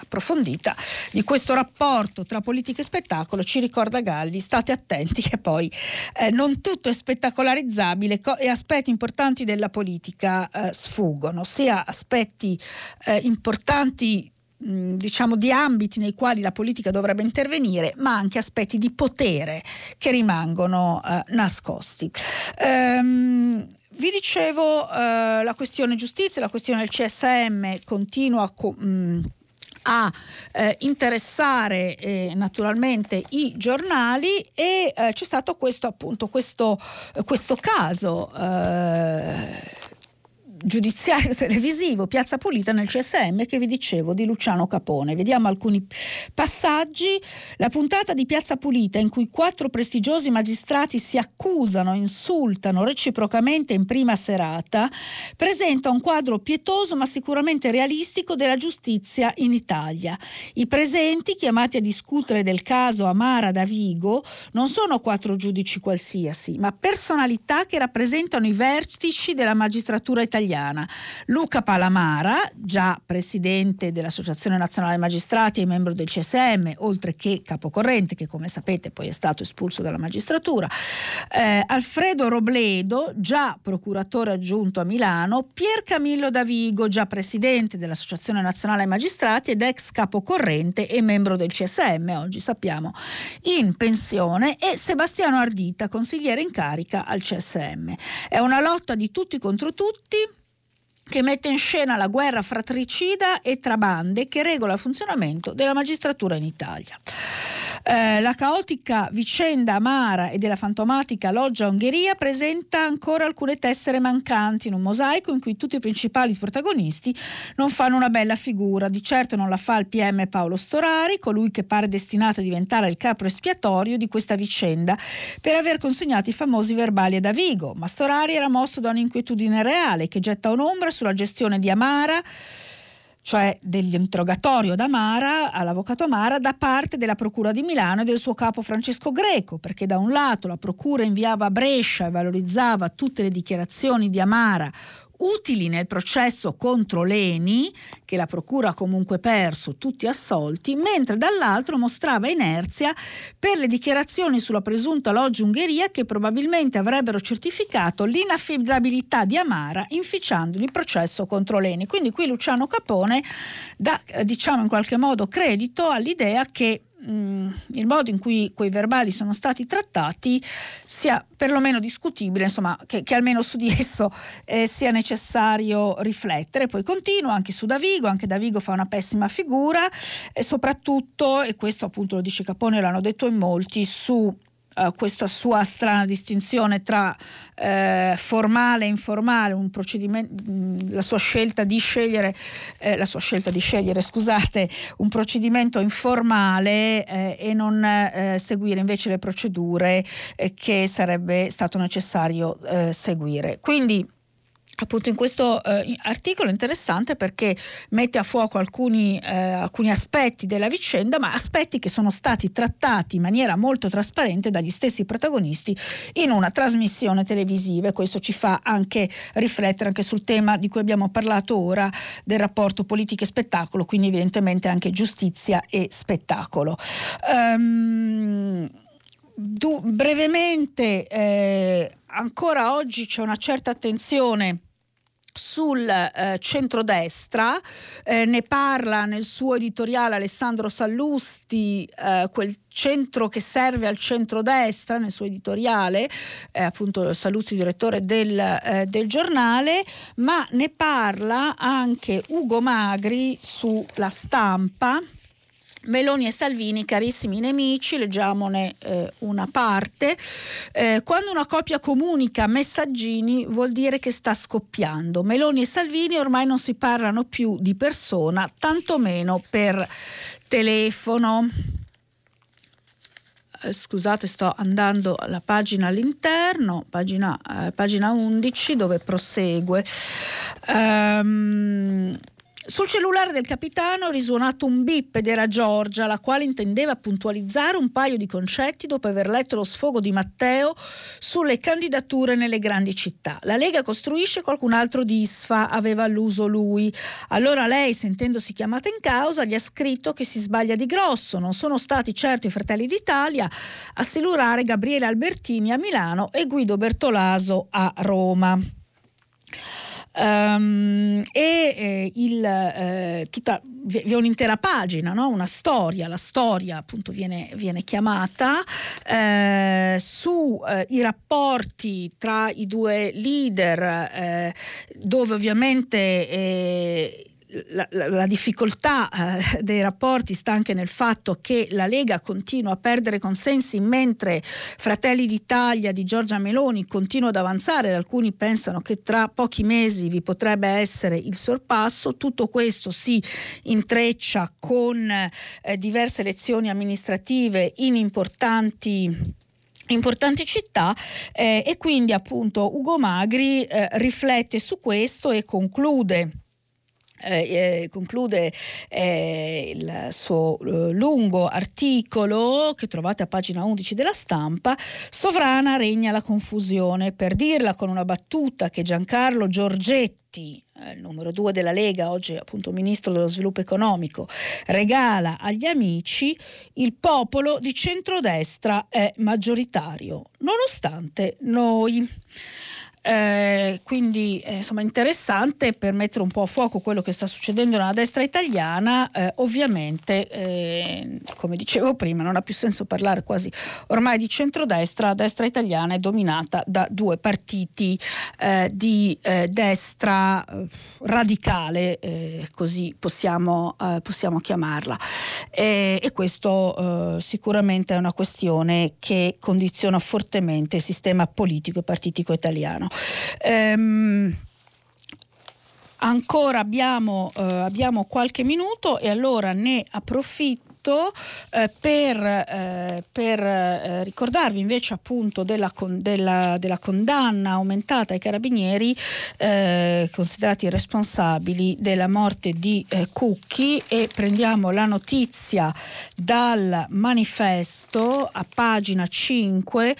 approfondita di questo rapporto tra politica e spettacolo ci ricorda Galli, state attenti che poi eh, non tutto è spettacolarizzabile co- e aspetti importanti della politica eh, sfuggono, sia aspetti eh, importanti diciamo di ambiti nei quali la politica dovrebbe intervenire, ma anche aspetti di potere che rimangono eh, nascosti. Ehm, vi dicevo eh, la questione giustizia, la questione del CSM continua co- mh, a eh, interessare eh, naturalmente i giornali e eh, c'è stato questo appunto questo, questo caso eh, giudiziario televisivo Piazza Pulita nel CSM che vi dicevo di Luciano Capone. Vediamo alcuni passaggi. La puntata di Piazza Pulita in cui quattro prestigiosi magistrati si accusano, insultano reciprocamente in prima serata presenta un quadro pietoso ma sicuramente realistico della giustizia in Italia. I presenti, chiamati a discutere del caso Amara da Vigo, non sono quattro giudici qualsiasi, ma personalità che rappresentano i vertici della magistratura italiana italiana. Luca Palamara, già presidente dell'Associazione Nazionale Magistrati e membro del CSM, oltre che capocorrente, che come sapete poi è stato espulso dalla magistratura, eh, Alfredo Robledo, già procuratore aggiunto a Milano, Pier Camillo Davigo, già presidente dell'Associazione Nazionale Magistrati ed ex capocorrente e membro del CSM, oggi sappiamo in pensione, e Sebastiano Ardita, consigliere in carica al CSM. È una lotta di tutti contro tutti che mette in scena la guerra fratricida e tra bande che regola il funzionamento della magistratura in Italia. Eh, la caotica vicenda amara e della fantomatica loggia Ungheria presenta ancora alcune tessere mancanti in un mosaico in cui tutti i principali protagonisti non fanno una bella figura. Di certo non la fa il PM Paolo Storari, colui che pare destinato a diventare il capo espiatorio di questa vicenda per aver consegnato i famosi verbali a Davigo. Ma Storari era mosso da un'inquietudine reale che getta un'ombra sulla gestione di Amara cioè dell'interrogatorio d'Amara all'avvocato Amara da parte della Procura di Milano e del suo capo Francesco Greco, perché da un lato la Procura inviava a Brescia e valorizzava tutte le dichiarazioni di Amara utili nel processo contro Leni, che la Procura ha comunque perso, tutti assolti, mentre dall'altro mostrava inerzia per le dichiarazioni sulla presunta loggia Ungheria che probabilmente avrebbero certificato l'inaffidabilità di Amara inficiandogli il processo contro Leni. Quindi qui Luciano Capone dà, diciamo in qualche modo, credito all'idea che Mm, il modo in cui quei verbali sono stati trattati sia perlomeno discutibile, insomma, che, che almeno su di esso eh, sia necessario riflettere. Poi continua anche su Davigo, anche Davigo fa una pessima figura e soprattutto, e questo appunto lo dice Capone, l'hanno detto in molti, su uh, questa sua strana distinzione tra uh, formale e informale, la sua scelta di scegliere, eh, scelta di scegliere, scusate, un procedimento informale eh, e non eh, seguire invece le procedure eh, che sarebbe stato necessario seguire. Quindi appunto in questo eh, articolo interessante perché mette a fuoco alcuni, eh, alcuni, aspetti della vicenda, ma aspetti che sono stati trattati in maniera molto trasparente dagli stessi protagonisti in una trasmissione televisiva e questo ci fa anche riflettere anche sul tema di cui abbiamo parlato ora del rapporto politica e spettacolo, quindi evidentemente anche giustizia e spettacolo. Um, du- brevemente, eh, ancora oggi c'è una certa attenzione sul eh, centrodestra, eh, ne parla nel suo editoriale Alessandro Sallusti, eh, quel centro che serve al centrodestra, nel suo editoriale, eh, appunto Sallusti direttore del, eh, del giornale, ma ne parla anche Ugo Magri sulla stampa Meloni e Salvini, carissimi nemici, leggiamone eh, una parte. Eh, quando una coppia comunica messaggini vuol dire che sta scoppiando. Meloni e Salvini ormai non si parlano più di persona, tantomeno per telefono. Eh, scusate, sto andando alla pagina all'interno, pagina, eh, pagina 11, dove prosegue. Um, sul cellulare del capitano è risuonato un bip ed era Giorgia, la quale intendeva puntualizzare un paio di concetti dopo aver letto lo sfogo di Matteo sulle candidature nelle grandi città. La Lega costruisce qualcun altro disfa, aveva alluso lui. Allora lei, sentendosi chiamata in causa, gli ha scritto che si sbaglia di grosso. Non sono stati certo i Fratelli d'Italia a silurare Gabriele Albertini a Milano e Guido Bertolaso a Roma. Um, e eh, il, eh, tutta, vi è un'intera pagina, no? una storia, la storia appunto viene, viene chiamata, eh, su eh, rapporti tra i due leader, eh, dove ovviamente eh, la, la, la, difficoltà eh, dei rapporti sta anche nel fatto che la Lega continua a perdere consensi mentre Fratelli d'Italia di Giorgia Meloni continua ad avanzare, alcuni pensano che tra pochi mesi vi potrebbe essere il sorpasso, tutto questo si intreccia con eh, diverse elezioni amministrative in importanti importanti città eh, e quindi appunto Ugo Magri eh, riflette su questo e conclude eh, eh, conclude eh, il suo eh, lungo articolo che trovate a pagina 11 della stampa, sovrana regna la confusione, per dirla con una battuta che Giancarlo Giorgetti eh, il numero due della Lega, oggi appunto ministro dello sviluppo economico, regala agli amici, il popolo di centrodestra è maggioritario, nonostante noi. Eh, quindi eh, insomma interessante per mettere un po' a fuoco quello che sta succedendo nella destra italiana. Eh, ovviamente eh, come dicevo prima non ha più senso parlare quasi ormai di centrodestra. La destra italiana è dominata da due partiti eh, di eh, destra radicale così possiamo, possiamo chiamarla. E questo sicuramente è una questione che condiziona fortemente il sistema politico e partitico italiano Ehm, ancora abbiamo, eh, abbiamo qualche minuto e allora ne approfitto tutto eh, per, eh, per eh, ricordarvi invece appunto della, con, della, della, condanna aumentata ai carabinieri eh, considerati responsabili della morte di eh, Cucchi e prendiamo la notizia dal manifesto a pagina 5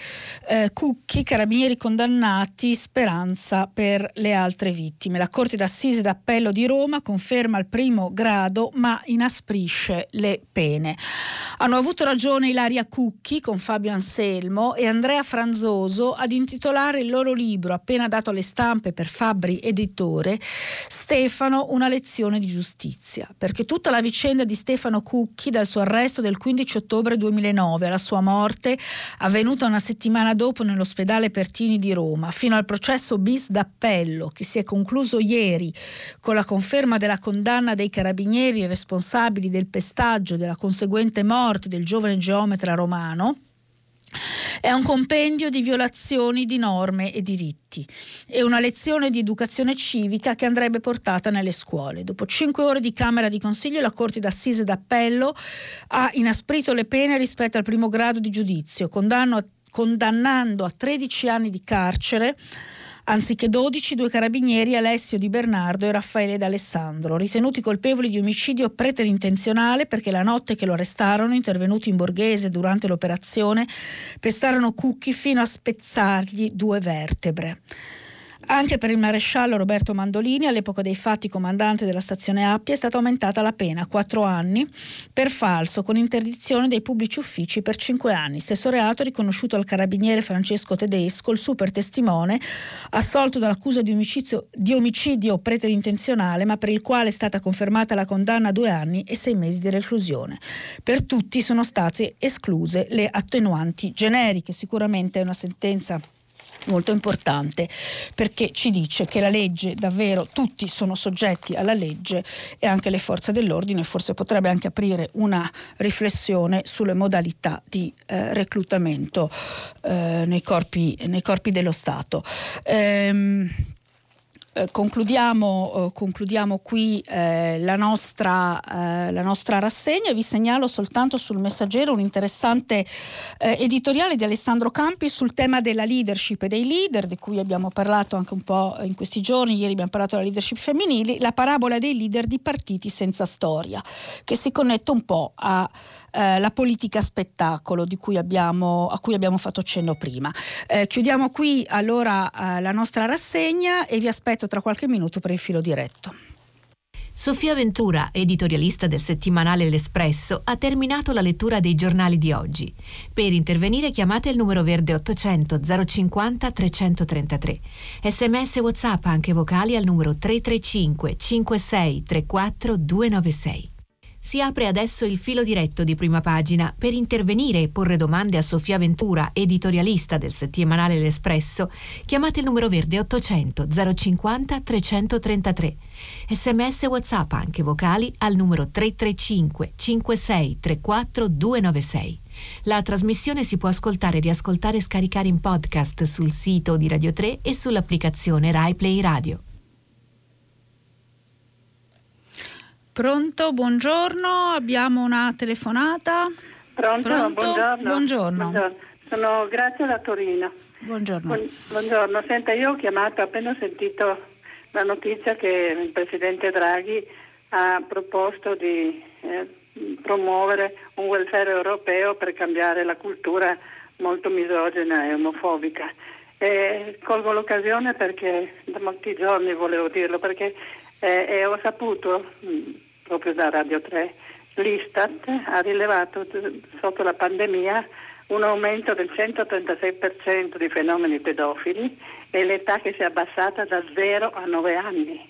eh, Cucchi, carabinieri condannati, speranza per le altre vittime. La Corte d'Assise d'Appello di Roma conferma il primo grado ma inasprisce le pene bene. Hanno avuto ragione Ilaria Cucchi con Fabio Anselmo e Andrea Franzoso ad intitolare il loro libro, appena dato alle stampe per Fabbri Editore, Stefano, una lezione di giustizia. Perché tutta la vicenda di Stefano Cucchi, dal suo arresto del 15 ottobre 2009 alla sua morte, avvenuta una settimana dopo nell'ospedale Pertini di Roma, fino al processo bis d'appello che si è concluso ieri con la conferma della condanna dei carabinieri responsabili del pestaggio della conseguente morte del giovane geometra romano, è un compendio di violazioni di norme e diritti. È una lezione di educazione civica che andrebbe portata nelle scuole. Dopo cinque ore di Camera di Consiglio, la Corte d'Assise d'Appello ha inasprito le pene rispetto al primo grado di giudizio, condannando a 13 anni di carcere Anziché 12, due carabinieri, Alessio Di Bernardo e Raffaele D'Alessandro, ritenuti colpevoli di omicidio preterintenzionale perché la notte che lo arrestarono, intervenuti in borghese durante l'operazione, pestarono Cucchi fino a spezzargli due vertebre. Anche per il maresciallo Roberto Mandolini, all'epoca dei fatti comandante della stazione Appia, è stata aumentata la pena a quattro anni per falso con interdizione dei pubblici uffici per cinque anni. Stesso reato riconosciuto al carabiniere Francesco Tedesco, il super testimone, assolto dall'accusa di omicidio, di omicidio preterintenzionale, ma per il quale è stata confermata la condanna a due anni e sei mesi di reclusione. Per tutti sono state escluse le attenuanti generiche. Sicuramente è una sentenza molto importante perché ci dice che la legge davvero tutti sono soggetti alla legge e anche le forze dell'ordine forse potrebbe anche aprire una riflessione sulle modalità di eh, reclutamento eh, nei, corpi, nei, corpi, dello Stato. Ehm, eh, concludiamo, eh, concludiamo, qui eh, la, nostra, eh, la, nostra, rassegna. Vi segnalo soltanto sul messaggero un interessante eh, editoriale di Alessandro Campi sul tema della leadership e dei leader, di cui abbiamo parlato anche un po' in questi giorni. Ieri abbiamo parlato della leadership femminili, la parabola dei leader di partiti senza storia, che si connette un po' alla politica spettacolo cui abbiamo, a cui abbiamo fatto cenno prima. chiudiamo qui allora la nostra rassegna e vi aspetto tra qualche minuto per il filo diretto. Sofia Ventura, editorialista del settimanale L'Espresso, ha terminato la lettura dei giornali di oggi. Per intervenire chiamate il numero verde 800 050 333. Sms WhatsApp anche vocali al numero 335 56 34 296. Si apre adesso il filo diretto di prima pagina per intervenire e porre domande a Sofia Ventura, editorialista del settimanale L'Espresso. Chiamate il numero verde 800 050 333. Sms WhatsApp anche vocali al numero 335 56 34 296. La trasmissione si può ascoltare, riascoltare e scaricare in podcast sul sito di Radio 3 e sull'applicazione RaiPlay Radio. Pronto, buongiorno, abbiamo una telefonata. Pronto, Pronto? Buongiorno. Buongiorno. Buongiorno. Sono Grazia da Torino. Buongiorno. Buon- buongiorno, senta, io ho chiamato appena ho sentito la notizia che il Presidente Draghi ha proposto di eh, promuovere un welfare europeo per cambiare la cultura molto misogena e omofobica. E colgo l'occasione perché da molti giorni volevo dirlo, perché eh, e ho saputo mh, proprio da Radio 3 l'Istat ha rilevato sotto la pandemia un aumento del 136% di fenomeni pedofili e l'età che si è abbassata da 0 a 9 anni.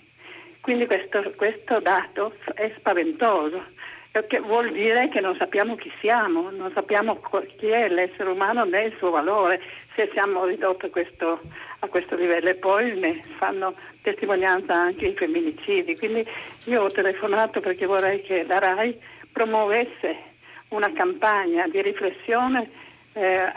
Quindi questo, questo dato è spaventoso, perché vuol dire che non sappiamo chi siamo, non sappiamo chi è l'essere umano né il suo valore, se siamo ridotti questo, a questo livello. E poi ne fanno testimonianza anche i femminicidi. Quindi io ho telefonato perché vorrei che la RAI promuovesse una campagna di riflessione eh,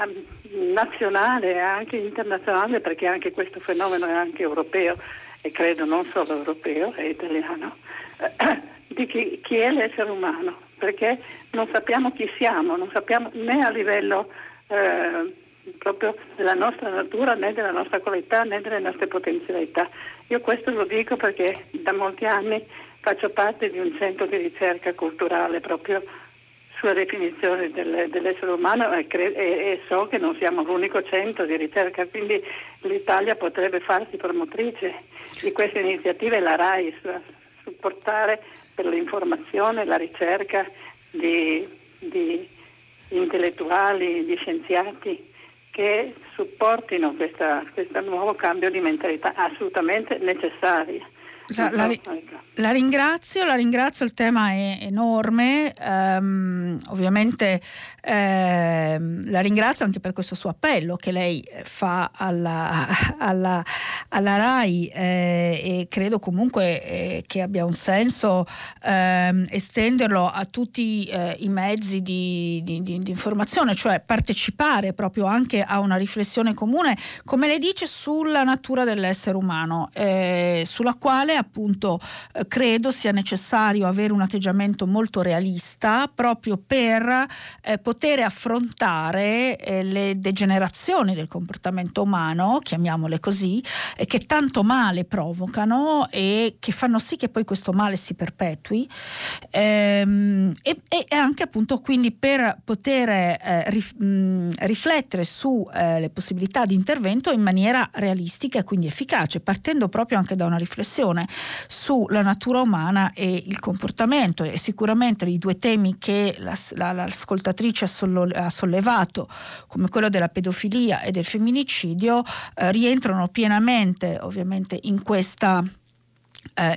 nazionale e anche internazionale, perché anche questo fenomeno è anche europeo e credo non solo europeo, è italiano, di chi, chi è l'essere umano, perché non sappiamo chi siamo, non sappiamo né a livello eh, proprio della nostra natura, né della nostra qualità, né delle nostre potenzialità. Io questo lo dico perché da molti anni faccio parte di un centro di ricerca culturale proprio sulla definizione del- dell'essere umano e, cre- e- so che non siamo l'unico centro di ricerca, quindi l'Italia potrebbe farsi promotrice di queste iniziative, la RAI su- supportare per l'informazione, la ricerca di, di intellettuali, di scienziati che supportino questa- questo nuovo cambio di mentalità assolutamente necessario. La, la Ecco. La ringrazio, la ringrazio, il tema è enorme, ehm, ovviamente ehm, la ringrazio anche per questo suo appello che lei fa alla, alla- alla RAI eh, e credo comunque eh, che abbia un senso ehm, estenderlo a tutti eh, i mezzi di, di- di- di informazione, cioè partecipare proprio anche a una riflessione comune, come lei dice, sulla natura dell'essere umano, eh, sulla quale appunto eh, credo sia necessario avere un atteggiamento molto realista proprio per eh, poter affrontare eh, le degenerazioni del comportamento umano, chiamiamole così, eh, che tanto male provocano e che fanno sì che poi questo male si perpetui. Ehm, e, e- anche appunto quindi per poter eh, rif- mh, riflettere sulle possibilità di intervento in maniera realistica e quindi efficace, partendo proprio anche da una riflessione sulla natura umana e il comportamento. E sicuramente i due temi che la- la- l'ascoltatrice ha, sollevato come quello della pedofilia e del femminicidio eh, rientrano pienamente ovviamente in questa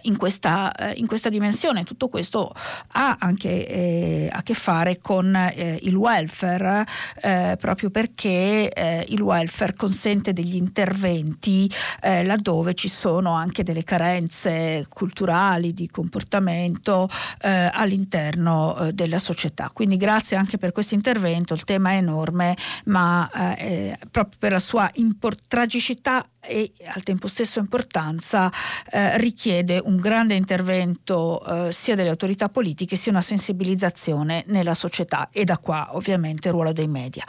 in, questa, eh, in questa dimensione. Tutto questo ha anche eh, a che fare con eh, il welfare, eh, proprio perché eh, il welfare consente degli interventi eh, laddove ci sono anche delle carenze culturali, di comportamento eh, all'interno eh, della società. Quindi grazie anche per questo intervento, il tema è enorme, ma eh, eh, proprio per la sua impor- tragicità e al tempo stesso importanza eh, richiede un grande intervento eh, sia delle autorità politiche sia una sensibilizzazione nella società e da qua ovviamente il ruolo dei media.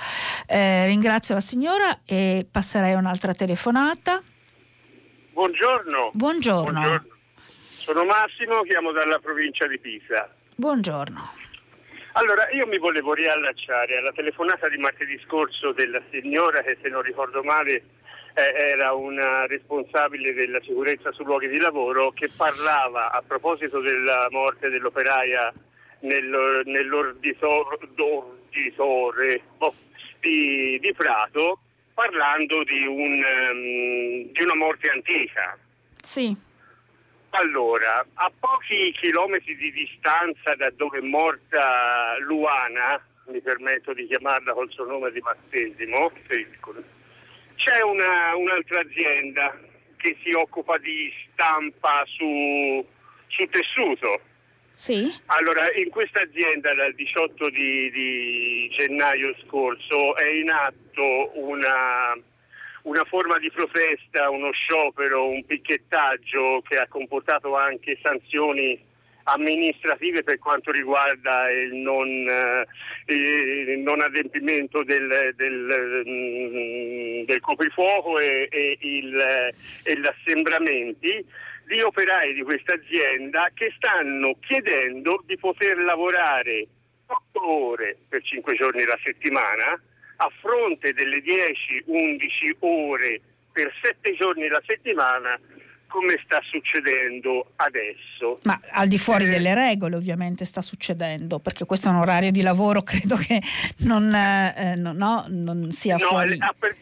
Eh, ringrazio la signora e passerei a un'altra telefonata. Buongiorno. Buongiorno. Sono Massimo, chiamo dalla provincia di Pisa. Buongiorno. Allora, io mi volevo riallacciare alla telefonata di martedì scorso della signora che, se non ricordo male, era una responsabile della sicurezza sui luoghi di lavoro che parlava a proposito della morte dell'operaia nel, nell'orditore boh, di, di, Prato, parlando di, un, um, di una morte antica. Sì. Allora, a pochi chilometri di distanza da dove è morta Luana, mi permetto di chiamarla col suo nome di battesimo, c'è una, un'altra azienda che si occupa di stampa su, su tessuto. Sì. Allora, in questa azienda dal 18 di, di gennaio scorso è in atto una una forma di protesta, uno sciopero, un picchettaggio che ha comportato anche sanzioni amministrative per quanto riguarda il non, eh, il non adempimento del, del, mm, del coprifuoco e, e, il, e gli assembramenti di operai di questa azienda che stanno chiedendo di poter lavorare 8 ore per 5 giorni la settimana a fronte delle 10-11 ore per 7 giorni la settimana come sta succedendo adesso. Ma al di fuori eh, delle regole ovviamente sta succedendo, perché questo è un orario di lavoro, credo che non, eh, no, no, non sia no, fuori. Ha, per,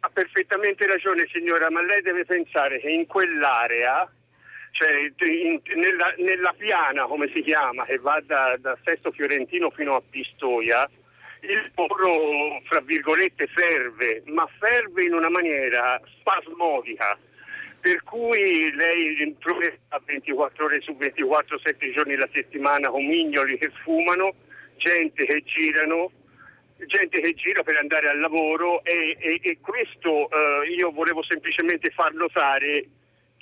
ha, perfettamente ragione signora, ma lei deve pensare che in quell'area, cioè in, nella, nella, piana come si chiama, che va da, da Sesto Fiorentino fino a Pistoia, il lavoro, fra virgolette, ferve, ma ferve in una maniera spasmodica, per cui lei troverà 24 ore su 24, 7 giorni la settimana con mignoli che fumano, gente che girano, gente che gira per andare al lavoro e, e, e questo eh, io volevo semplicemente far notare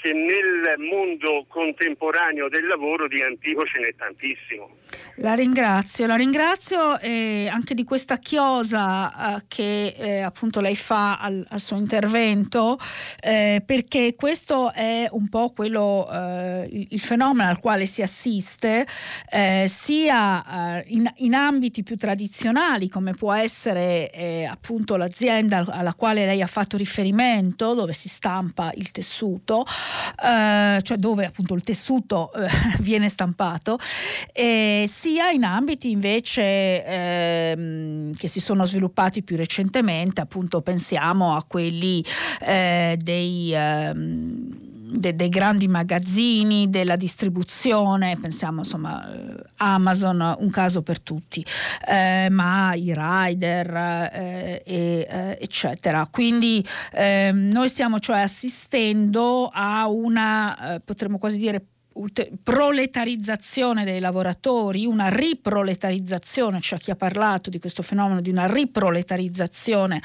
che nel mondo contemporaneo del lavoro di antico ce n'è tantissimo. La ringrazio, la ringrazio eh, anche di questa chiosa eh, che eh, appunto lei fa al, al suo intervento, eh, perché questo è un po' quello, eh, il, fenomeno al quale si assiste, eh, sia in, in, ambiti più tradizionali, come può essere appunto l'azienda alla quale lei ha fatto riferimento, dove si stampa il tessuto, cioè dove appunto il tessuto viene stampato. E, sia in ambiti invece ehm, che si sono sviluppati più recentemente, appunto pensiamo a quelli eh, dei... Ehm, de, dei grandi magazzini, della distribuzione, pensiamo insomma eh, Amazon, un caso per tutti, eh, ma i rider, eh, eh, eccetera. Quindi ehm, noi stiamo cioè assistendo a una, eh, potremmo quasi dire, proletarizzazione dei lavoratori, una riproletarizzazione, c'è chi ha parlato di questo fenomeno di una riproletarizzazione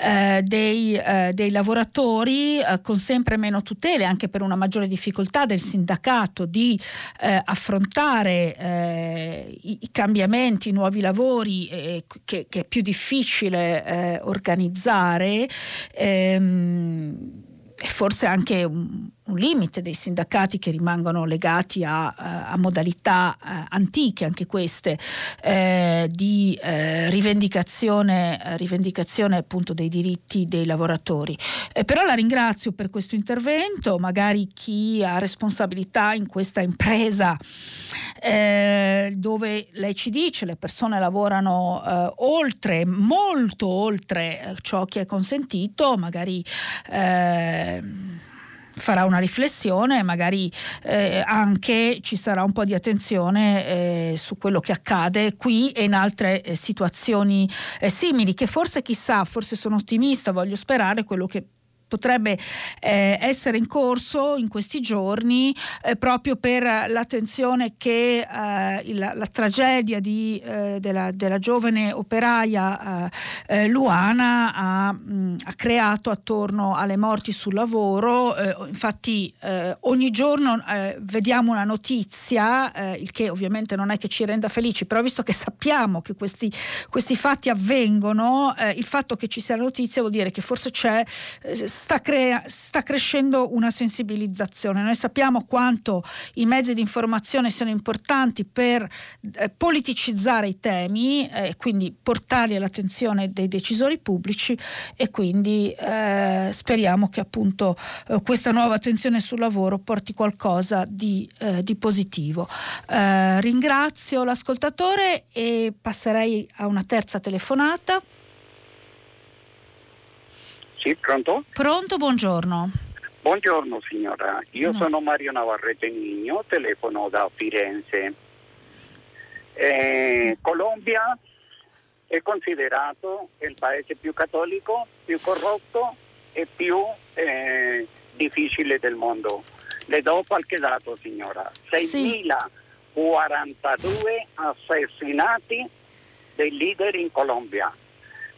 eh, dei, eh, dei, lavoratori eh, con sempre meno tutele, anche per una maggiore difficoltà del sindacato di eh, affrontare eh, i, i, cambiamenti, i nuovi lavori eh, che, che, è più difficile organizzare. Ehm, e forse anche un, un, limite dei sindacati che rimangono legati a, a, a modalità a, antiche, anche queste, eh, di eh, rivendicazione, rivendicazione appunto dei diritti dei lavoratori. Eh, però la ringrazio per questo intervento, magari chi ha responsabilità in questa impresa eh, dove lei ci dice le persone lavorano eh, oltre, molto oltre eh, ciò che è consentito, magari eh, farà una riflessione, magari eh, anche ci sarà un po' di attenzione eh, su quello che accade qui e in altre eh, situazioni eh, simili, che forse chissà, forse sono ottimista, voglio sperare quello che potrebbe eh, essere in corso in questi giorni eh, proprio per l'attenzione che eh, il, la tragedia di, eh, della, della, giovane operaia eh, eh, Luana ha, mh, ha, creato attorno alle morti sul lavoro. infatti ogni giorno vediamo una notizia, il che ovviamente non è che ci renda felici, però visto che sappiamo che questi, questi fatti avvengono, il fatto che ci sia la notizia vuol dire che forse c'è sta, crea- sta, crescendo una sensibilizzazione. Noi sappiamo quanto i mezzi di informazione siano importanti per eh, politicizzare i temi e eh, quindi portarli all'attenzione dei decisori pubblici e quindi eh, speriamo che appunto eh, questa nuova attenzione sul lavoro porti qualcosa di, eh, di positivo. Eh, ringrazio l'ascoltatore e passerei a una terza telefonata. Sì, pronto? Pronto, buongiorno. Buongiorno signora, io no. sono Mario Navarrete Nigno, telefono da Firenze. Eh, Colombia è considerato il paese più cattolico, più corrotto e più eh, difficile del mondo. Le do qualche dato signora, 6.042 assassinati dei leader in Colombia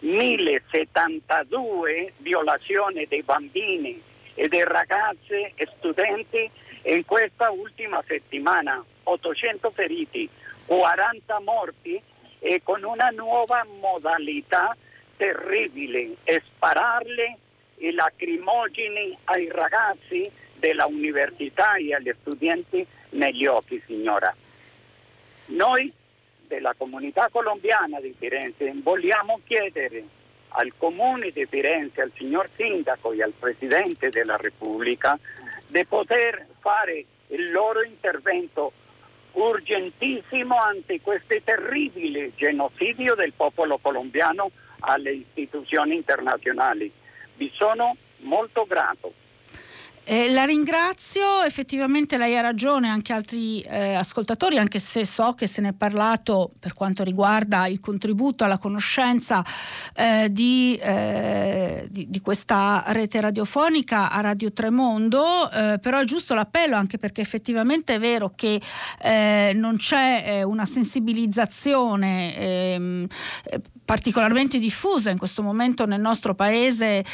1072 violazioni dei bambini e dei ragazzi e studenti in questa ultima settimana, 800 feriti, 40 morti e con una nuova modalità terribile, spararle i lacrimogeni ai ragazzi della università e agli studenti negli occhi, signora. Noi della comunità colombiana di Firenze vogliamo chiedere al comune di Firenze, al signor sindaco e al presidente della Repubblica di poter fare il loro intervento urgentissimo ante questo terribile genocidio del popolo colombiano alle istituzioni internazionali. Vi sono molto grato. Eh, la ringrazio, effettivamente lei ha ragione, anche altri eh, ascoltatori, anche se so che se ne è parlato per quanto riguarda il contributo alla conoscenza eh, di, eh, di, di, questa rete radiofonica a Radio Tremondo, eh, però è giusto l'appello anche perché effettivamente è vero che eh, non c'è una sensibilizzazione ehm, particolarmente diffusa in questo momento nel nostro paese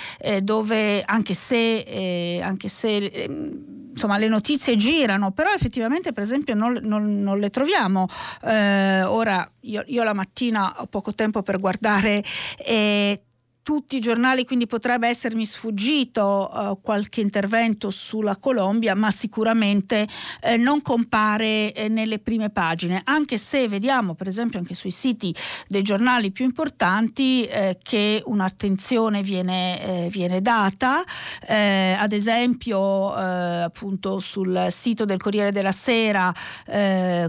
dove anche se, anche se ehm, insomma, le notizie girano, però effettivamente per esempio non, non, non le troviamo. Eh, ora io, io, la mattina ho poco tempo per guardare eh, tutti i giornali, quindi potrebbe essermi sfuggito uh, qualche intervento sulla Colombia, ma sicuramente eh, non compare eh, nelle prime pagine, anche se vediamo per esempio anche sui siti dei giornali più importanti eh, che un'attenzione viene, eh, viene data, eh, ad esempio appunto sul sito del Corriere della Sera,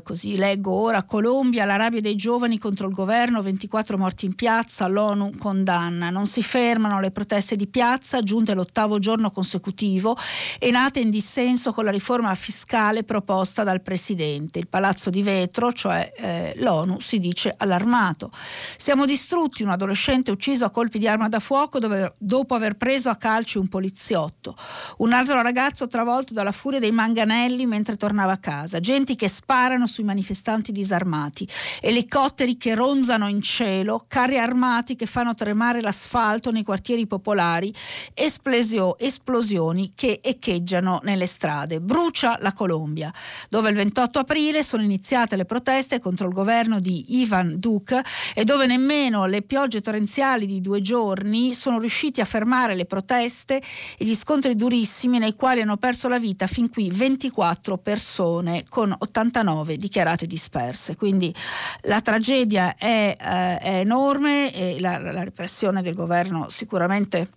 così leggo ora, Colombia, la rabbia dei giovani contro il governo, 24 morti in piazza, l'ONU condanna. Non non si fermano le proteste di piazza, giunte l'ottavo giorno consecutivo e nate in dissenso con la riforma fiscale proposta dal Presidente. Il palazzo di vetro, cioè eh, l'ONU, si dice allarmato. Siamo distrutti, un adolescente ucciso a colpi di arma da fuoco dove, dopo aver preso a calci un poliziotto. Un altro ragazzo travolto dalla furia dei manganelli mentre tornava a casa. Genti che sparano sui manifestanti disarmati. Elicotteri che ronzano in cielo, carri armati che fanno tremare l'asfalto asfalto nei quartieri popolari, esplosio, esplosioni che echeggiano nelle strade. Brucia la Colombia, dove il 28 aprile sono iniziate le proteste contro il governo di Ivan Duque e dove nemmeno le piogge torrenziali di due giorni sono riusciti a fermare le proteste e gli scontri durissimi nei quali hanno perso la vita fin qui 24 persone con 89 dichiarate disperse. Quindi la tragedia è, eh, è enorme e la, la repressione del governo governo sicuramente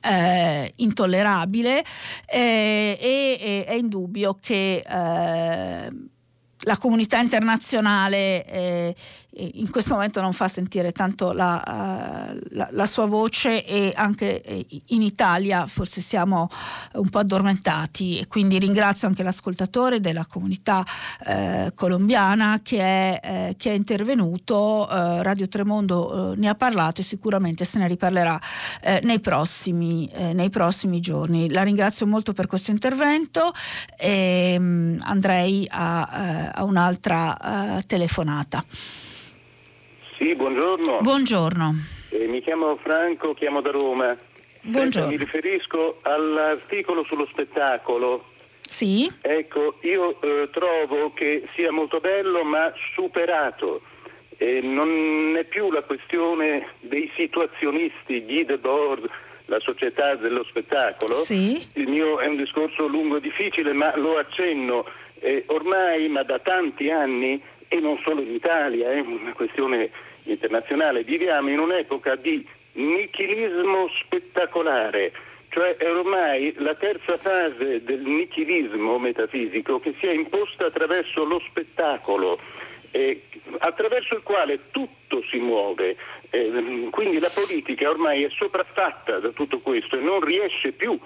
eh, intollerabile eh, e è indubbio che eh, la comunità internazionale eh, in questo momento non fa sentire tanto la, uh, la, la, sua voce e anche eh, in Italia forse siamo un po' addormentati e quindi ringrazio anche l'ascoltatore della comunità eh, colombiana che è, eh, che è intervenuto, eh, Radio Tremondo eh, ne ha parlato e sicuramente se ne riparlerà nei prossimi, nei, prossimi, giorni. La ringrazio molto per questo intervento e um, andrei a, a un'altra telefonata. Sì, buongiorno. Buongiorno. Eh, mi chiamo Franco, chiamo da Roma. Buongiorno. mi riferisco all'articolo sullo spettacolo. Sì. Ecco, io eh, trovo che sia molto bello ma superato. Eh, non è più la questione dei situazionisti, Guy Debord, la società dello spettacolo. Sì. Il mio è un discorso lungo e difficile, ma lo accenno. Eh, ormai, ma da tanti anni, e non solo in Italia, è una questione internazionale, viviamo in un'epoca di nichilismo spettacolare, cioè è ormai la terza fase del nichilismo metafisico che si è imposta attraverso lo spettacolo, eh, attraverso il quale tutto si muove. Eh, quindi la politica ormai è sopraffatta da tutto questo e non riesce più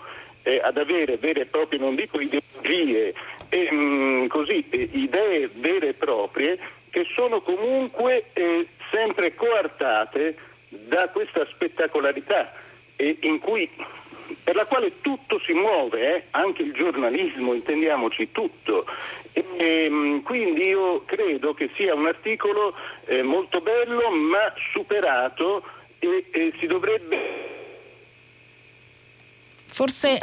eh, ad avere vere e proprie, non dico ideologie, e, mh, mm, così, eh, idee vere e proprie che sono comunque eh, sempre coartate da questa spettacolarità cui, per la quale tutto si muove, eh? anche il giornalismo, intendiamoci tutto. E, ehm, quindi io credo che sia un articolo eh, molto bello ma superato e si dovrebbe... Forse...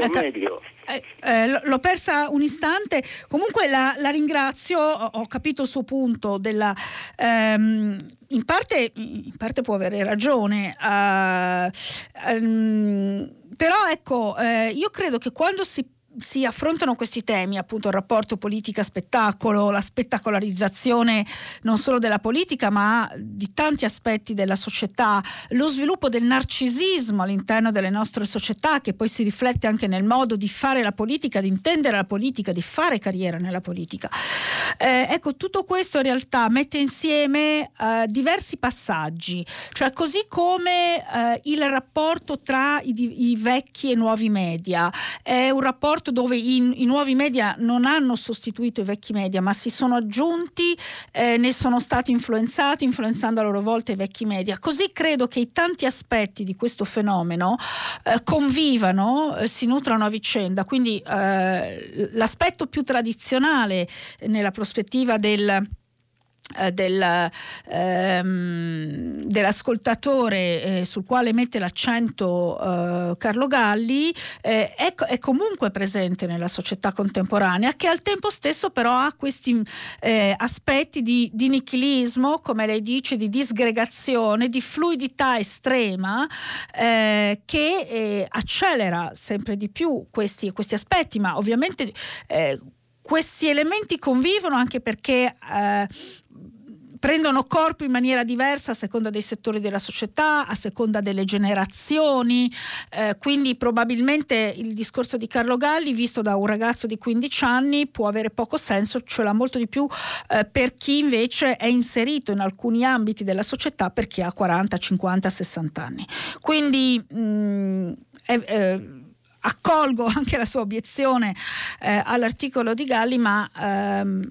Eh, eh, l'ho persa un istante, comunque la, la ringrazio, ho, ho, capito il suo punto, della, ehm, in, parte, in, parte, può avere ragione, uh, um, però ecco, eh, io credo che quando si si affrontano questi temi, appunto il rapporto politica-spettacolo, la spettacolarizzazione non solo della politica ma di tanti aspetti della società, lo sviluppo del narcisismo all'interno delle nostre società che poi si riflette anche nel modo di fare la politica, di intendere la politica, di fare carriera nella politica. Eh, ecco, tutto questo in realtà mette insieme eh, diversi passaggi, cioè così come eh, il rapporto tra i, i vecchi e nuovi media, è un rapporto dove i, i, nuovi media non hanno sostituito i vecchi media, ma si sono aggiunti, eh, ne sono stati influenzati, influenzando a loro volta i vecchi media. Così credo che i tanti aspetti di questo fenomeno eh, convivano, eh, si nutrano a vicenda. Quindi l'aspetto più tradizionale nella prospettiva del eh, del, ehm, dell'ascoltatore eh, sul quale mette l'accento eh, Carlo Galli eh, è, è, comunque presente nella società contemporanea che al tempo stesso però ha questi eh, aspetti di, di, nichilismo come lei dice di disgregazione di fluidità estrema eh, che accelera sempre di più questi, questi aspetti ma ovviamente questi elementi convivono anche perché eh, prendono corpo in maniera diversa a seconda dei settori della società, a seconda delle generazioni, eh, quindi probabilmente il discorso di Carlo Galli visto da un ragazzo di 15 anni può avere poco senso, ce l'ha molto di più eh, per chi invece è inserito in alcuni ambiti della società per chi ha 40, 50, 60 anni. Quindi mh, mm, è, eh, accolgo anche la sua obiezione eh, all'articolo di Galli, ma ehm,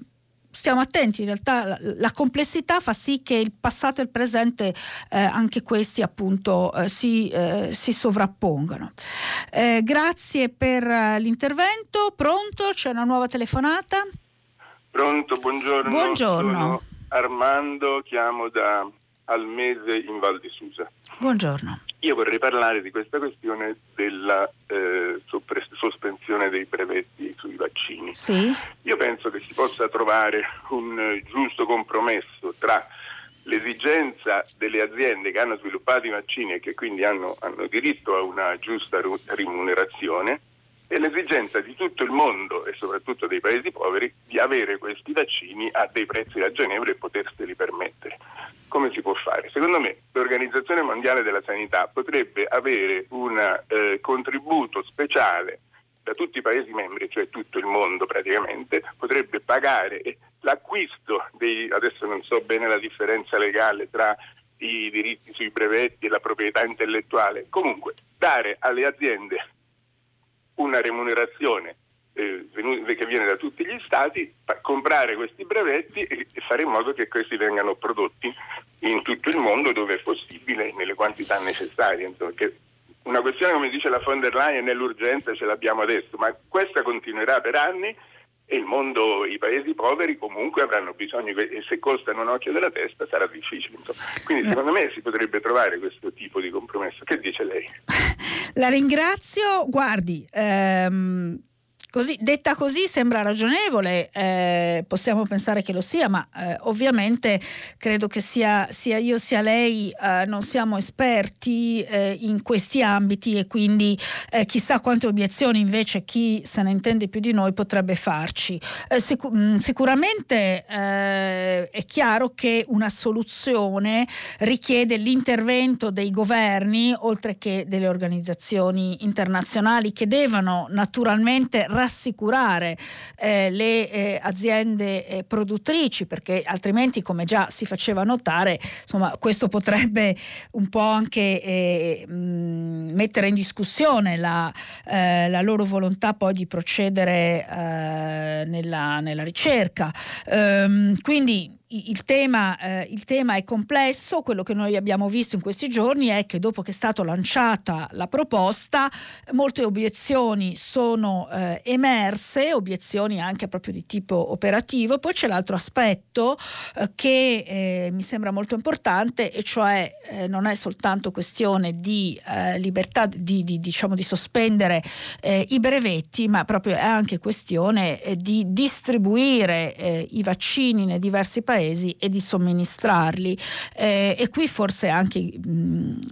stiamo attenti, in realtà la, la, complessità fa sì che il passato e il presente, eh, anche questi appunto, eh, si, eh, si, sovrappongano. Eh, grazie per eh, l'intervento, pronto? C'è una nuova telefonata? Pronto, buongiorno. Buongiorno. Sono Armando, chiamo da Almese in Val di Susa. Buongiorno. Io vorrei parlare di questa questione della eh, sospensione dei brevetti sui vaccini. Sì. Io penso che si possa trovare un eh, giusto compromesso tra l'esigenza delle aziende che hanno sviluppato i vaccini e che quindi hanno, hanno diritto a una giusta rimunerazione e l'esigenza di tutto il mondo e soprattutto dei paesi poveri di avere questi vaccini a dei prezzi ragionevoli e poterseli permettere come si può fare? Secondo me l'Organizzazione Mondiale della Sanità potrebbe avere un eh, contributo speciale da tutti i Paesi membri, cioè tutto il mondo praticamente, potrebbe pagare l'acquisto dei, adesso non so bene la differenza legale tra i diritti sui brevetti e la proprietà intellettuale, comunque dare alle aziende una remunerazione eh, che viene da tutti gli stati, comprare questi brevetti e fare in modo che questi vengano prodotti in tutto il mondo dove è possibile, nelle quantità necessarie. Insomma, una questione, come dice la von der Leyen, nell'urgenza ce l'abbiamo adesso, ma questa continuerà per anni e il mondo, i paesi poveri comunque avranno bisogno e se costano un occhio della testa sarà difficile. Quindi secondo me si potrebbe trovare questo tipo di compromesso. Che dice lei? La ringrazio. Guardi, ehm Così, detta così sembra ragionevole, eh, possiamo pensare che lo sia, ma eh, ovviamente credo che sia, sia, io sia lei eh, non siamo esperti eh, in questi ambiti e quindi eh, chissà quante obiezioni invece chi se ne intende più di noi potrebbe farci. Eh, Sic- mm, sicuramente è chiaro che una soluzione richiede l'intervento dei governi oltre che delle organizzazioni internazionali che devono naturalmente rassicurare eh, le eh, aziende eh, produttrici perché altrimenti come già si faceva notare insomma questo potrebbe un po' anche eh, mh, mettere in discussione la, eh, la, loro volontà poi di procedere eh, nella, nella, ricerca. Ehm, quindi il tema, eh, il tema, è complesso, quello che noi abbiamo visto in questi giorni è che dopo che è stata lanciata la proposta molte obiezioni sono eh, emerse, obiezioni anche proprio di tipo operativo, poi c'è l'altro aspetto eh, che eh, mi sembra molto importante e cioè eh, non è soltanto questione di eh, libertà di, di, diciamo, di sospendere i brevetti, ma proprio è anche questione di distribuire i vaccini nei diversi paesi paesi e di somministrarli. Eh, e qui forse anche,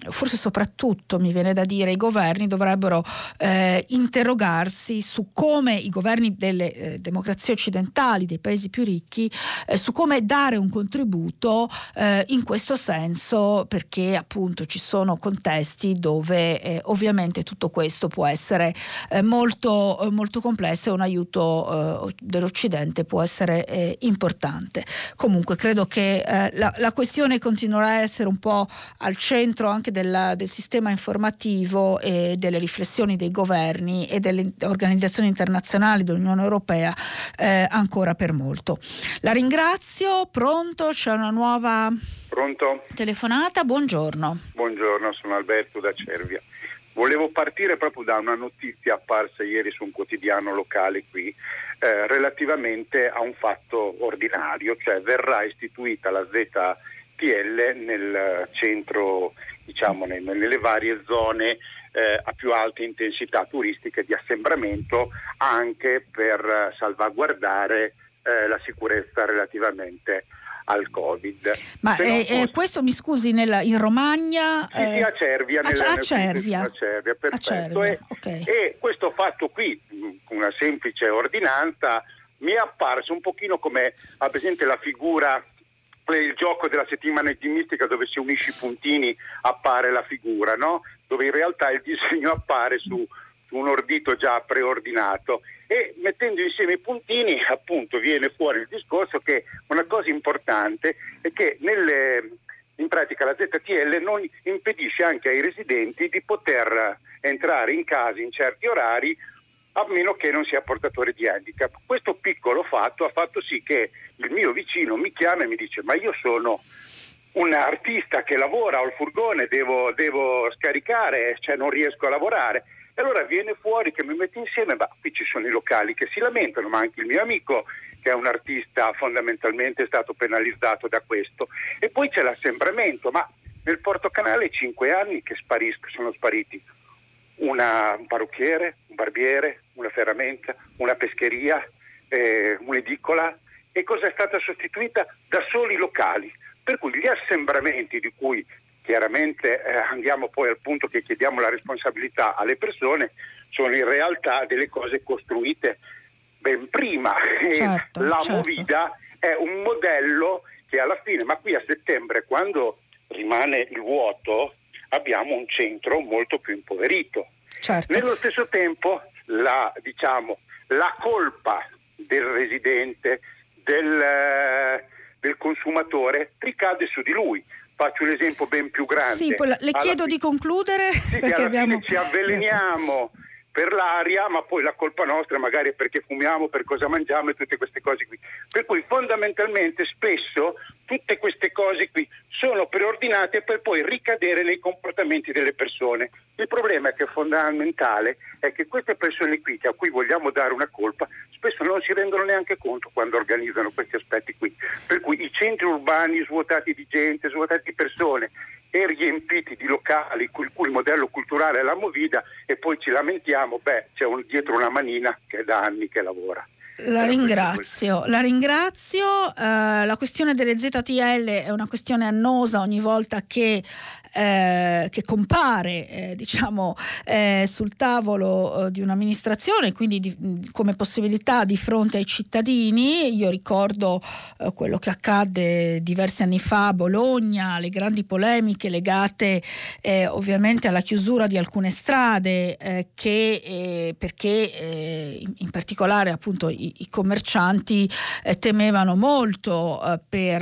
forse soprattutto mi viene da dire, i governi dovrebbero eh, interrogarsi su come i governi delle eh, democrazie occidentali, dei paesi più ricchi, eh, su come dare un contributo eh, in questo senso, perché appunto ci sono contesti dove eh, ovviamente tutto questo può essere molto, molto complesso e un aiuto dell'Occidente può essere importante. Comunque comunque credo che eh, la, la, questione continuerà a essere un po' al centro anche della, del sistema informativo e delle riflessioni dei governi e delle organizzazioni internazionali dell'Unione Europea eh, ancora per molto. La ringrazio, pronto, c'è una nuova Pronto? telefonata, buongiorno. Buongiorno, sono Alberto da Cervia. Volevo partire proprio da una notizia apparsa ieri su un quotidiano locale qui eh, relativamente a un fatto ordinario, cioè verrà istituita la ZTL nel centro, diciamo nelle varie zone eh, a più alta intensità turistica di assembramento anche per salvaguardare eh, la sicurezza relativamente al Covid. Ma eh, fosse... questo mi scusi nella, in Romagna? Sì, eh... sì, a Cervia. A, nella, a Cervia. A Cervia, perfetto. A Cervia. E, okay. e, questo fatto qui, una semplice ordinanza, mi è apparso un pochino come, ha presente la figura il gioco della settimana ottimistica dove si unisce i puntini appare la figura, no? dove in realtà il disegno appare su, su un ordito già preordinato e mettendo insieme i puntini appunto viene fuori il discorso che una cosa importante è che nelle, in pratica la ZTL non impedisce anche ai residenti di poter entrare in casa in certi orari a meno che non sia portatore di handicap. Questo piccolo fatto ha fatto sì che il mio vicino mi chiama e mi dice ma io sono un artista che lavora, il furgone, devo, devo scaricare, cioè non riesco a lavorare e allora viene fuori che mi metto insieme, ma qui ci sono i locali che si lamentano, ma anche il mio amico che è un artista fondamentalmente è stato penalizzato da questo. E poi c'è l'assembramento, ma nel Porto Canale cinque anni che sparisco, sono spariti una, un parrucchiere, un barbiere, una ferramenta, una pescheria, eh, un'edicola e cosa è stata sostituita? Da soli locali. Per cui gli assembramenti di cui chiaramente eh, andiamo poi al punto che chiediamo la responsabilità alle persone, sono in realtà delle cose costruite ben prima. Certo, la certo. Movida è un modello che alla fine, ma qui a settembre, quando rimane il vuoto, abbiamo un centro molto più impoverito. Certo. Nello stesso tempo la, diciamo, la colpa del residente, del, eh, del consumatore ricade su di lui faccio un esempio ben più grande. Sì, le chiedo alla di concludere. Sì, perché abbiamo... ci avveleniamo per l'aria, ma poi la colpa nostra magari è perché fumiamo, per cosa mangiamo e tutte queste cose qui. Per cui fondamentalmente spesso tutte queste cose qui sono preordinate per poi ricadere nei comportamenti delle persone. Il problema è che fondamentale è che queste persone qui, a cui vogliamo dare una colpa, spesso non si rendono neanche conto quando organizzano questi aspetti qui. Per cui i centri urbani svuotati di gente, svuotati di persone, e riempiti di locali il cui modello culturale è la Movida e poi ci lamentiamo, beh c'è un, dietro una manina che è da anni che lavora. La ringrazio, la ringrazio. Uh, la questione delle ZTL è una questione annosa ogni volta che eh, che compare eh, diciamo, eh, sul tavolo eh, di un'amministrazione, quindi di, come possibilità di fronte ai cittadini. Io ricordo eh, quello che accadde diversi anni fa a Bologna, le grandi polemiche legate ovviamente alla chiusura di alcune strade che perché in, in, particolare appunto i, i commercianti temevano molto per,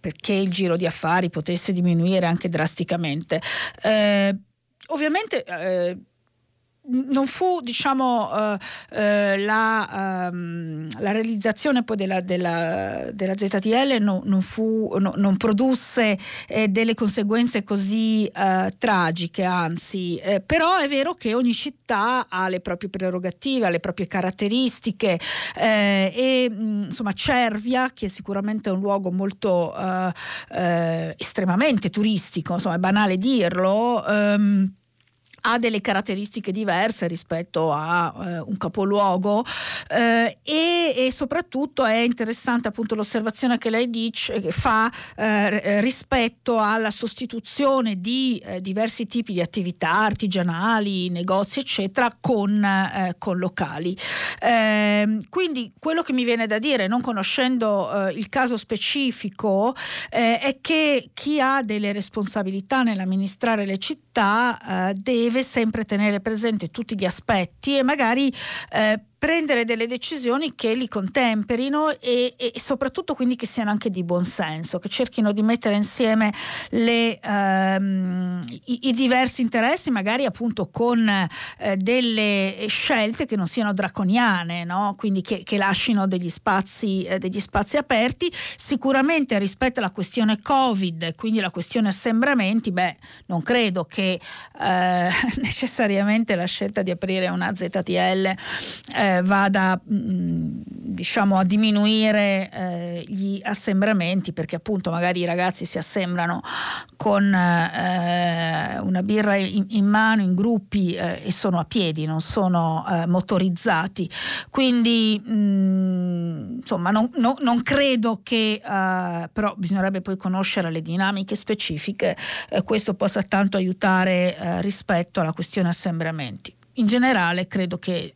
perché il giro di affari potesse diminuire diminuire anche drasticamente. Eh, ovviamente eh, non fu diciamo, uh, uh, la, um, la, realizzazione poi della, della, della ZTL no, non, fu, no, non, produsse eh, delle conseguenze così uh, tragiche, anzi, eh, però è vero che ogni città ha le proprie prerogative, ha le proprie caratteristiche eh, e insomma Cervia, che è sicuramente un luogo molto estremamente turistico, insomma è banale dirlo, um, ha delle caratteristiche diverse rispetto a eh, un capoluogo eh, e, e, soprattutto è interessante appunto l'osservazione che lei dice, che fa eh, rispetto alla sostituzione di eh, diversi tipi di attività artigianali, negozi eccetera con, eh, con locali. Ehm, quindi quello che mi viene da dire, non conoscendo eh, il caso specifico, è che chi ha delle responsabilità nell'amministrare le città deve deve sempre tenere presente tutti gli aspetti e magari eh, prendere delle decisioni che li contemperino e, e, soprattutto quindi che siano anche di buon senso, che cerchino di mettere insieme le, ehm, i, i, diversi interessi, magari appunto con eh, delle scelte che non siano draconiane, no? quindi che, che, lasciano degli spazi, eh, degli spazi aperti. Sicuramente rispetto alla questione Covid, quindi la questione assembramenti, beh, non credo che eh, necessariamente la scelta di aprire una ZTL eh, vada mh, mm, diciamo a diminuire eh, gli assembramenti perché appunto magari i ragazzi si assembrano con eh, una birra in, in, mano in gruppi eh, e sono a piedi non sono eh, motorizzati. Quindi mh, mm, insomma non, no, non, credo che eh, però bisognerebbe poi conoscere le dinamiche specifiche questo possa tanto aiutare rispetto alla questione assembramenti. In generale credo che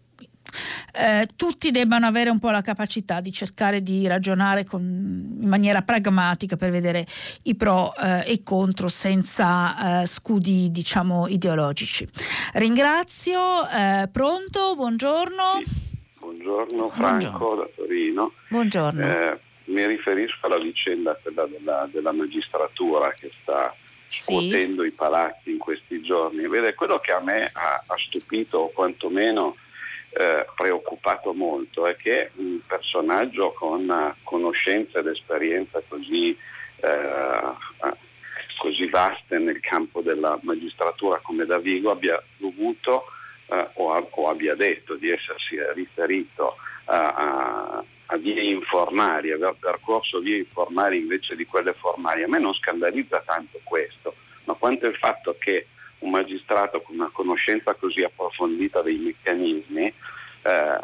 eh, tutti debbano avere un po' la capacità di cercare di ragionare con, in maniera pragmatica per vedere i pro eh, e i contro senza eh, scudi diciamo ideologici. Ringrazio, eh, pronto, buongiorno. Buongiorno Franco buongiorno. da Torino. Buongiorno. Eh, mi riferisco alla vicenda della, della magistratura che sta scuotendo sì. i palazzi in questi giorni. Vede, quello che a me ha, ha stupito, o quantomeno eh, preoccupato molto è che un personaggio con conoscenze ed esperienza così, eh, così vaste nel campo della magistratura come Davigo abbia dovuto eh, o, o, abbia detto di essersi riferito a, a, a vie informali, aver percorso vie informali invece di quelle formali. A me non scandalizza tanto questo, ma quanto il fatto che un magistrato con una conoscenza così approfondita dei meccanismi eh,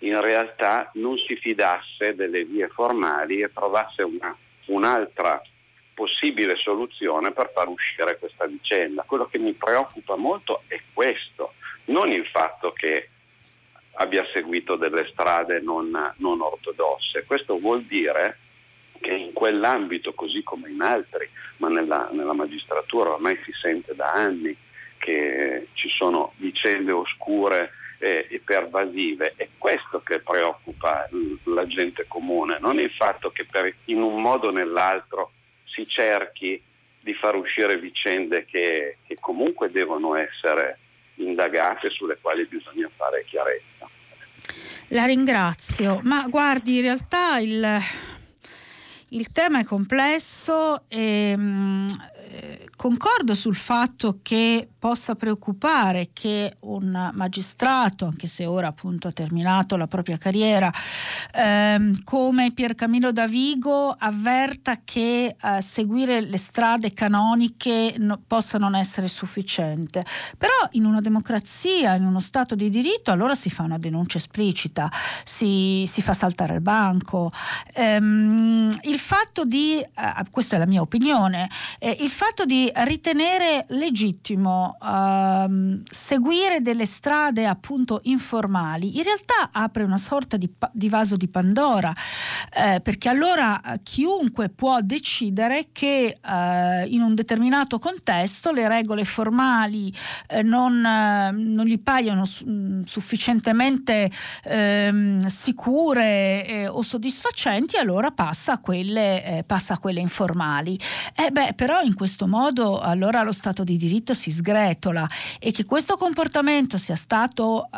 in realtà non si fidasse delle vie formali e trovasse una, un'altra possibile soluzione per far uscire questa vicenda. Quello che mi preoccupa molto è questo, non il fatto che abbia seguito delle strade non, non ortodosse. Questo vuol dire che in quell'ambito, così come in altri, ma nella, nella magistratura ormai si sente da anni che ci sono vicende oscure eh, e pervasive. È questo che preoccupa la gente comune, non il fatto che per, in un modo o nell'altro si cerchi di far uscire vicende che, che comunque devono essere indagate sulle quali bisogna fare chiarezza. La ringrazio, ma guardi, in realtà il, il tema è complesso e, concordo sul fatto che possa preoccupare che un magistrato, anche se ora appunto ha terminato la propria carriera, ehm, come Pier Camillo Davigo avverta che eh, seguire le strade canoniche no, possa non essere sufficiente. Però in una democrazia, in uno Stato di diritto, allora si fa una denuncia esplicita, si, si fa saltare il banco. Ehm, il fatto di, eh, questa è la mia opinione, eh, il fatto di ritenere legittimo uh, seguire delle strade appunto informali in realtà apre una sorta di, di vaso di Pandora eh, perché allora eh, chiunque può decidere che eh, in un determinato contesto le regole formali eh, non, eh, non, gli paiono su, mm, sufficientemente ehm, sicure eh, o soddisfacenti allora passa a quelle, passa a quelle informali. beh, però in modo allora lo Stato di diritto si sgretola e che questo comportamento sia stato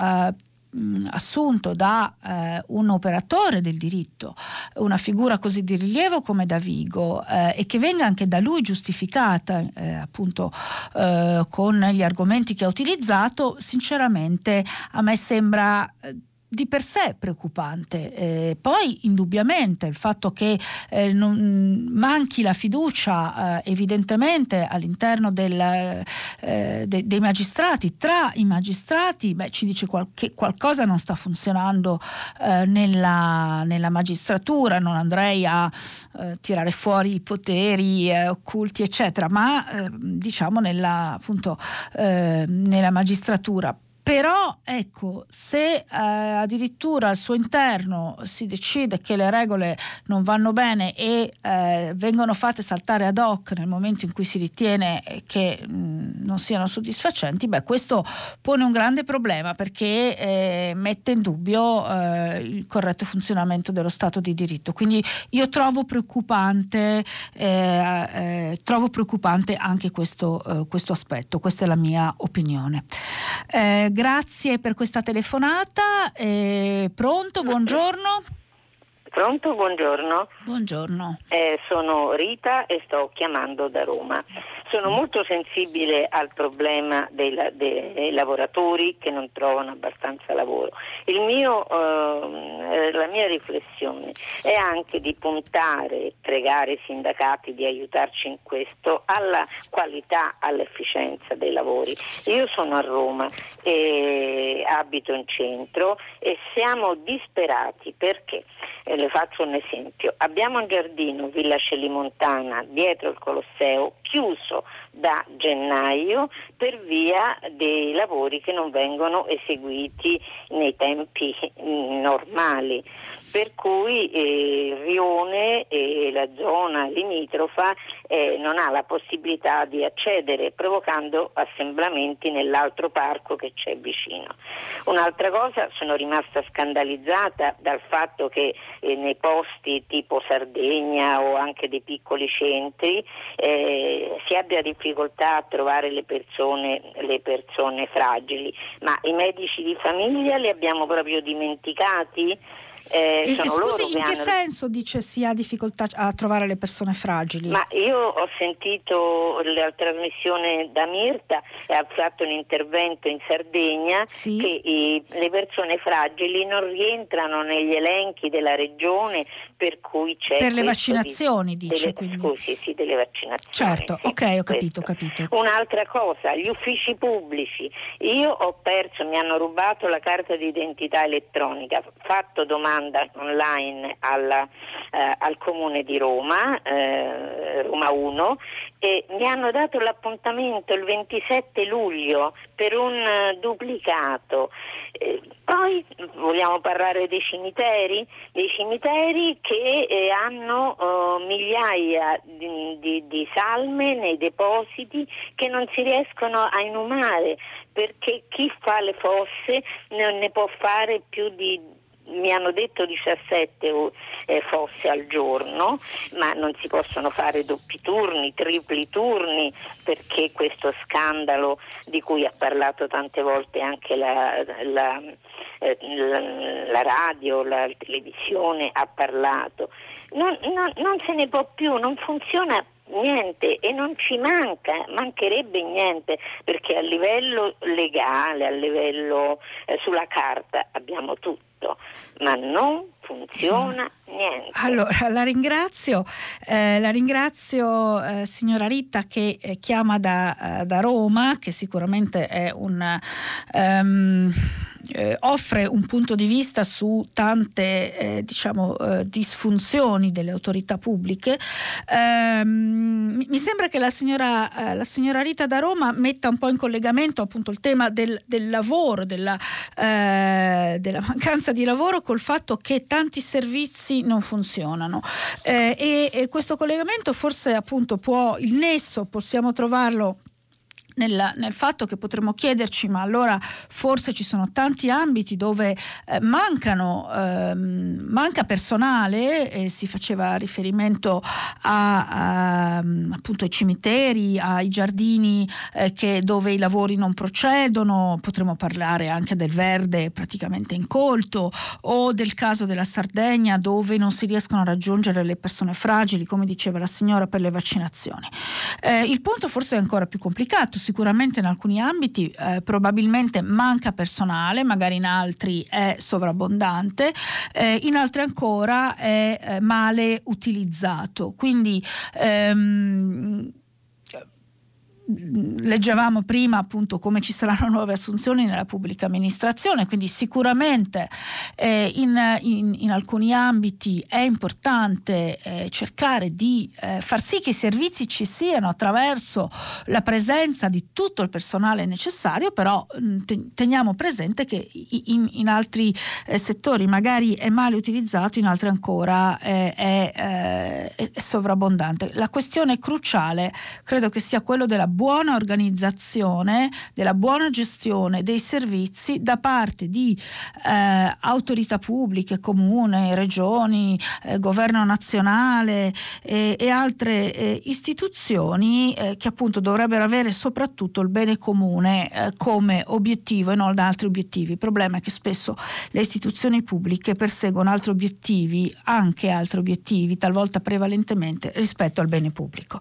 assunto da eh, un operatore del diritto, una figura così di rilievo come Davigo eh, e che venga anche da lui giustificata eh, appunto eh, con gli argomenti che ha utilizzato, sinceramente a me sembra eh, di per sé preoccupante. Eh, poi indubbiamente il fatto che eh, non manchi la fiducia eh, evidentemente all'interno del, eh, de, dei magistrati, tra i magistrati, beh, ci dice che qualcosa non sta funzionando eh, nella, nella, magistratura, non andrei a eh, tirare fuori i poteri occulti eccetera, ma diciamo nella, appunto, nella magistratura però ecco, se eh, addirittura al suo interno si decide che le regole non vanno bene e eh, vengono fatte saltare ad hoc nel momento in cui si ritiene che mh, mm, non siano soddisfacenti, beh, questo pone un grande problema perché eh, mette in dubbio eh, il corretto funzionamento dello Stato di diritto. Quindi io trovo preoccupante, eh, eh, trovo preoccupante anche questo, questo, aspetto, questa è la mia opinione. Grazie per questa telefonata. Eh, pronto, buongiorno. Pronto, buongiorno. Buongiorno. Eh, sono Rita e sto chiamando da Roma. Sono molto sensibile al problema dei, dei lavoratori che non trovano abbastanza lavoro. Mio, eh, la mia riflessione è anche di puntare pregare i sindacati di aiutarci in questo alla qualità, all'efficienza dei lavori. Io sono a Roma e abito in centro e siamo disperati perché, eh, le faccio un esempio, abbiamo un giardino Villa Celimontana dietro il Colosseo chiuso da gennaio per via dei lavori che non vengono eseguiti nei tempi normali per cui eh, Rione e la zona limitrofa eh, non ha la possibilità di accedere provocando assemblamenti nell'altro parco che c'è vicino. Un'altra cosa, sono rimasta scandalizzata dal fatto che eh, nei posti tipo Sardegna o anche dei piccoli centri eh, si abbia difficoltà a trovare le persone, le persone fragili, ma i medici di famiglia li abbiamo proprio dimenticati? Eh, e, scusi, in che hanno... senso dice si ha difficoltà a trovare le persone fragili? Ma io ho sentito la trasmissione da Mirta e ha fatto un intervento in Sardegna sì. che i, le persone fragili non rientrano negli elenchi della regione per cui c'è... Per le vaccinazioni di, dice delle, Scusi, sì, delle vaccinazioni. Certo, sì, ok, ho capito, ho capito. Un'altra cosa, gli uffici pubblici. Io ho perso, mi hanno rubato la carta d'identità elettronica, fatto domanda domanda online alla, eh, al comune di Roma, eh, Roma 1, e mi hanno dato l'appuntamento il 27 luglio per un uh, duplicato. Eh, poi vogliamo parlare dei cimiteri, dei cimiteri che eh, hanno uh, migliaia di, di, di, salme nei depositi che non si riescono a inumare perché chi fa le fosse non ne può fare più di mi hanno detto 17 eh, fosse al giorno, ma non si possono fare doppi turni, tripli turni, perché questo scandalo di cui ha parlato tante volte anche la, la, eh, la, la radio, la televisione ha parlato, non, non, non se ne può più, non funziona niente e non ci manca, mancherebbe niente perché a livello legale, a livello eh, sulla carta abbiamo tutto, ma non funziona niente. Allora, la ringrazio, eh, la ringrazio eh, signora Ritta che eh, chiama da, eh, da, Roma, che sicuramente è un... Um, eh, offre un punto di vista su tante eh, diciamo, eh, disfunzioni delle autorità pubbliche. Ehm, mi sembra che la signora, eh, la signora, Rita da Roma metta un po' in collegamento appunto il tema del, del lavoro, della, eh, della, mancanza di lavoro col fatto che tanti servizi non funzionano. Eh, e, e questo collegamento forse appunto può, il nesso possiamo trovarlo nel, nel, fatto che potremmo chiederci, ma allora forse ci sono tanti ambiti dove eh, mancano, ehm, manca personale, e si faceva riferimento a, a, appunto ai cimiteri, ai giardini eh, che, dove i lavori non procedono, potremmo parlare anche del verde praticamente incolto o del caso della Sardegna dove non si riescono a raggiungere le persone fragili, come diceva la signora, per le vaccinazioni. Eh, il punto forse è ancora più complicato sicuramente in alcuni ambiti eh, probabilmente manca personale, magari in altri è sovrabbondante, eh, in altri ancora è eh, male utilizzato. Quindi ehm, leggevamo prima appunto come ci saranno nuove assunzioni nella pubblica amministrazione, quindi sicuramente eh, in, in, in, alcuni ambiti è importante eh, cercare di eh, far sì che i servizi ci siano attraverso la presenza di tutto il personale necessario, però mm, teniamo presente che in, in altri eh, settori magari è male utilizzato, in altri ancora è, è, eh, è sovrabbondante. La questione cruciale credo che sia quello della buona organizzazione, della buona gestione dei servizi da parte di eh, autorità pubbliche, comune, regioni, eh, governo nazionale eh, e altre eh, istituzioni eh, che appunto dovrebbero avere soprattutto il bene comune eh, come obiettivo e non da altri obiettivi. Il problema è che spesso le istituzioni pubbliche perseguono altri obiettivi, anche altri obiettivi, talvolta prevalentemente rispetto al bene pubblico.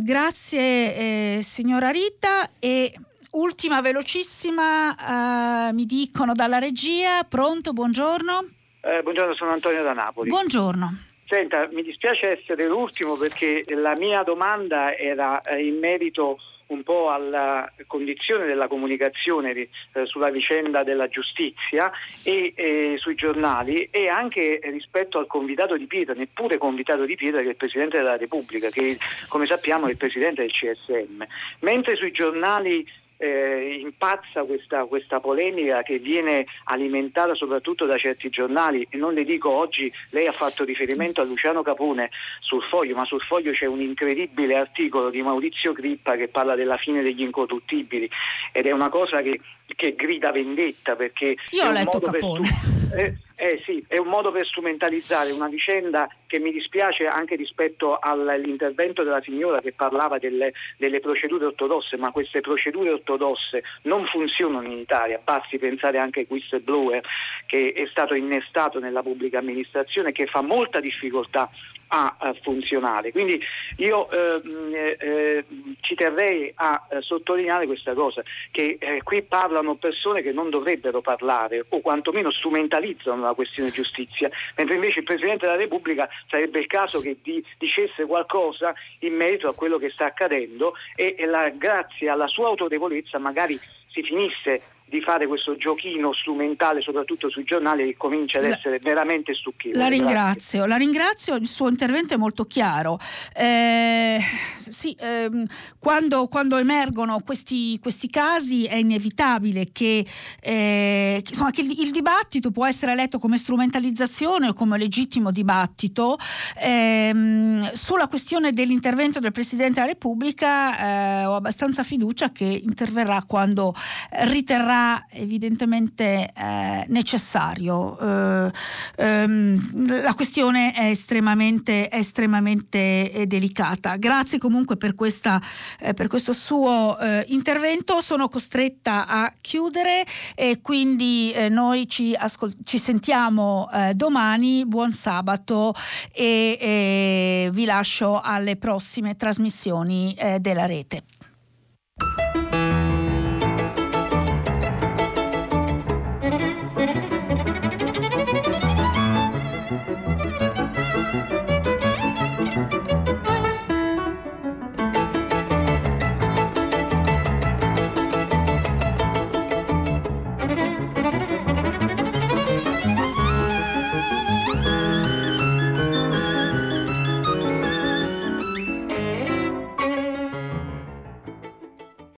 grazie eh, signora Rita e ultima velocissima, eh, mi dicono dalla regia, pronto, buongiorno. Eh, buongiorno, sono Antonio da Napoli. Buongiorno. Senta, mi dispiace essere l'ultimo perché la mia domanda era eh, in merito un po' alla condizione della comunicazione eh, sulla vicenda della giustizia e eh, sui giornali e anche rispetto al convitato di pietra, neppure convitato di pietra che è il Presidente della Repubblica, che come sappiamo è il Presidente del CSM. Mentre sui giornali eh, impazza questa, questa, polemica che viene alimentata soprattutto da certi giornali e non le dico oggi, lei ha fatto riferimento a Luciano Capone sul foglio, ma sul foglio c'è un incredibile articolo di Maurizio Crippa che parla della fine degli incorruttibili ed è una cosa che, che grida vendetta perché... Io ho letto Capone. Eh, eh sì, è un modo per strumentalizzare una vicenda che mi dispiace anche rispetto all'intervento della signora che parlava delle, delle, procedure ortodosse, ma queste procedure ortodosse non funzionano in Italia, basti pensare anche ai whistleblower che è stato innestato nella pubblica amministrazione che fa molta difficoltà a, funzionare. Quindi io ehm, eh, eh, ci terrei a eh, sottolineare questa cosa, che eh, qui parlano persone che non dovrebbero parlare o quantomeno strumentalizzano la questione giustizia, mentre invece il Presidente della Repubblica sarebbe il caso che di, dicesse qualcosa in merito a quello che sta accadendo e, e la, grazie alla sua autorevolezza magari si finisse di fare questo giochino strumentale soprattutto sui giornali che comincia ad essere la, veramente stucchevole. La ringrazio, Grazie. la ringrazio, il suo intervento è molto chiaro. Eh, sì, ehm, quando, quando, emergono questi, questi, casi è inevitabile che, eh, che, insomma, che il, il, dibattito può essere letto come strumentalizzazione o come legittimo dibattito. Ehm, sulla questione dell'intervento del Presidente della Repubblica eh, ho abbastanza fiducia che interverrà quando riterrà sarà evidentemente eh, necessario. Eh, ehm, la questione è estremamente, estremamente eh, delicata. Grazie comunque per, questa, eh, per questo suo eh, intervento. Sono costretta a chiudere e quindi eh, noi ci, ascol- ci sentiamo domani. Buon sabato e, e, vi lascio alle prossime trasmissioni della rete.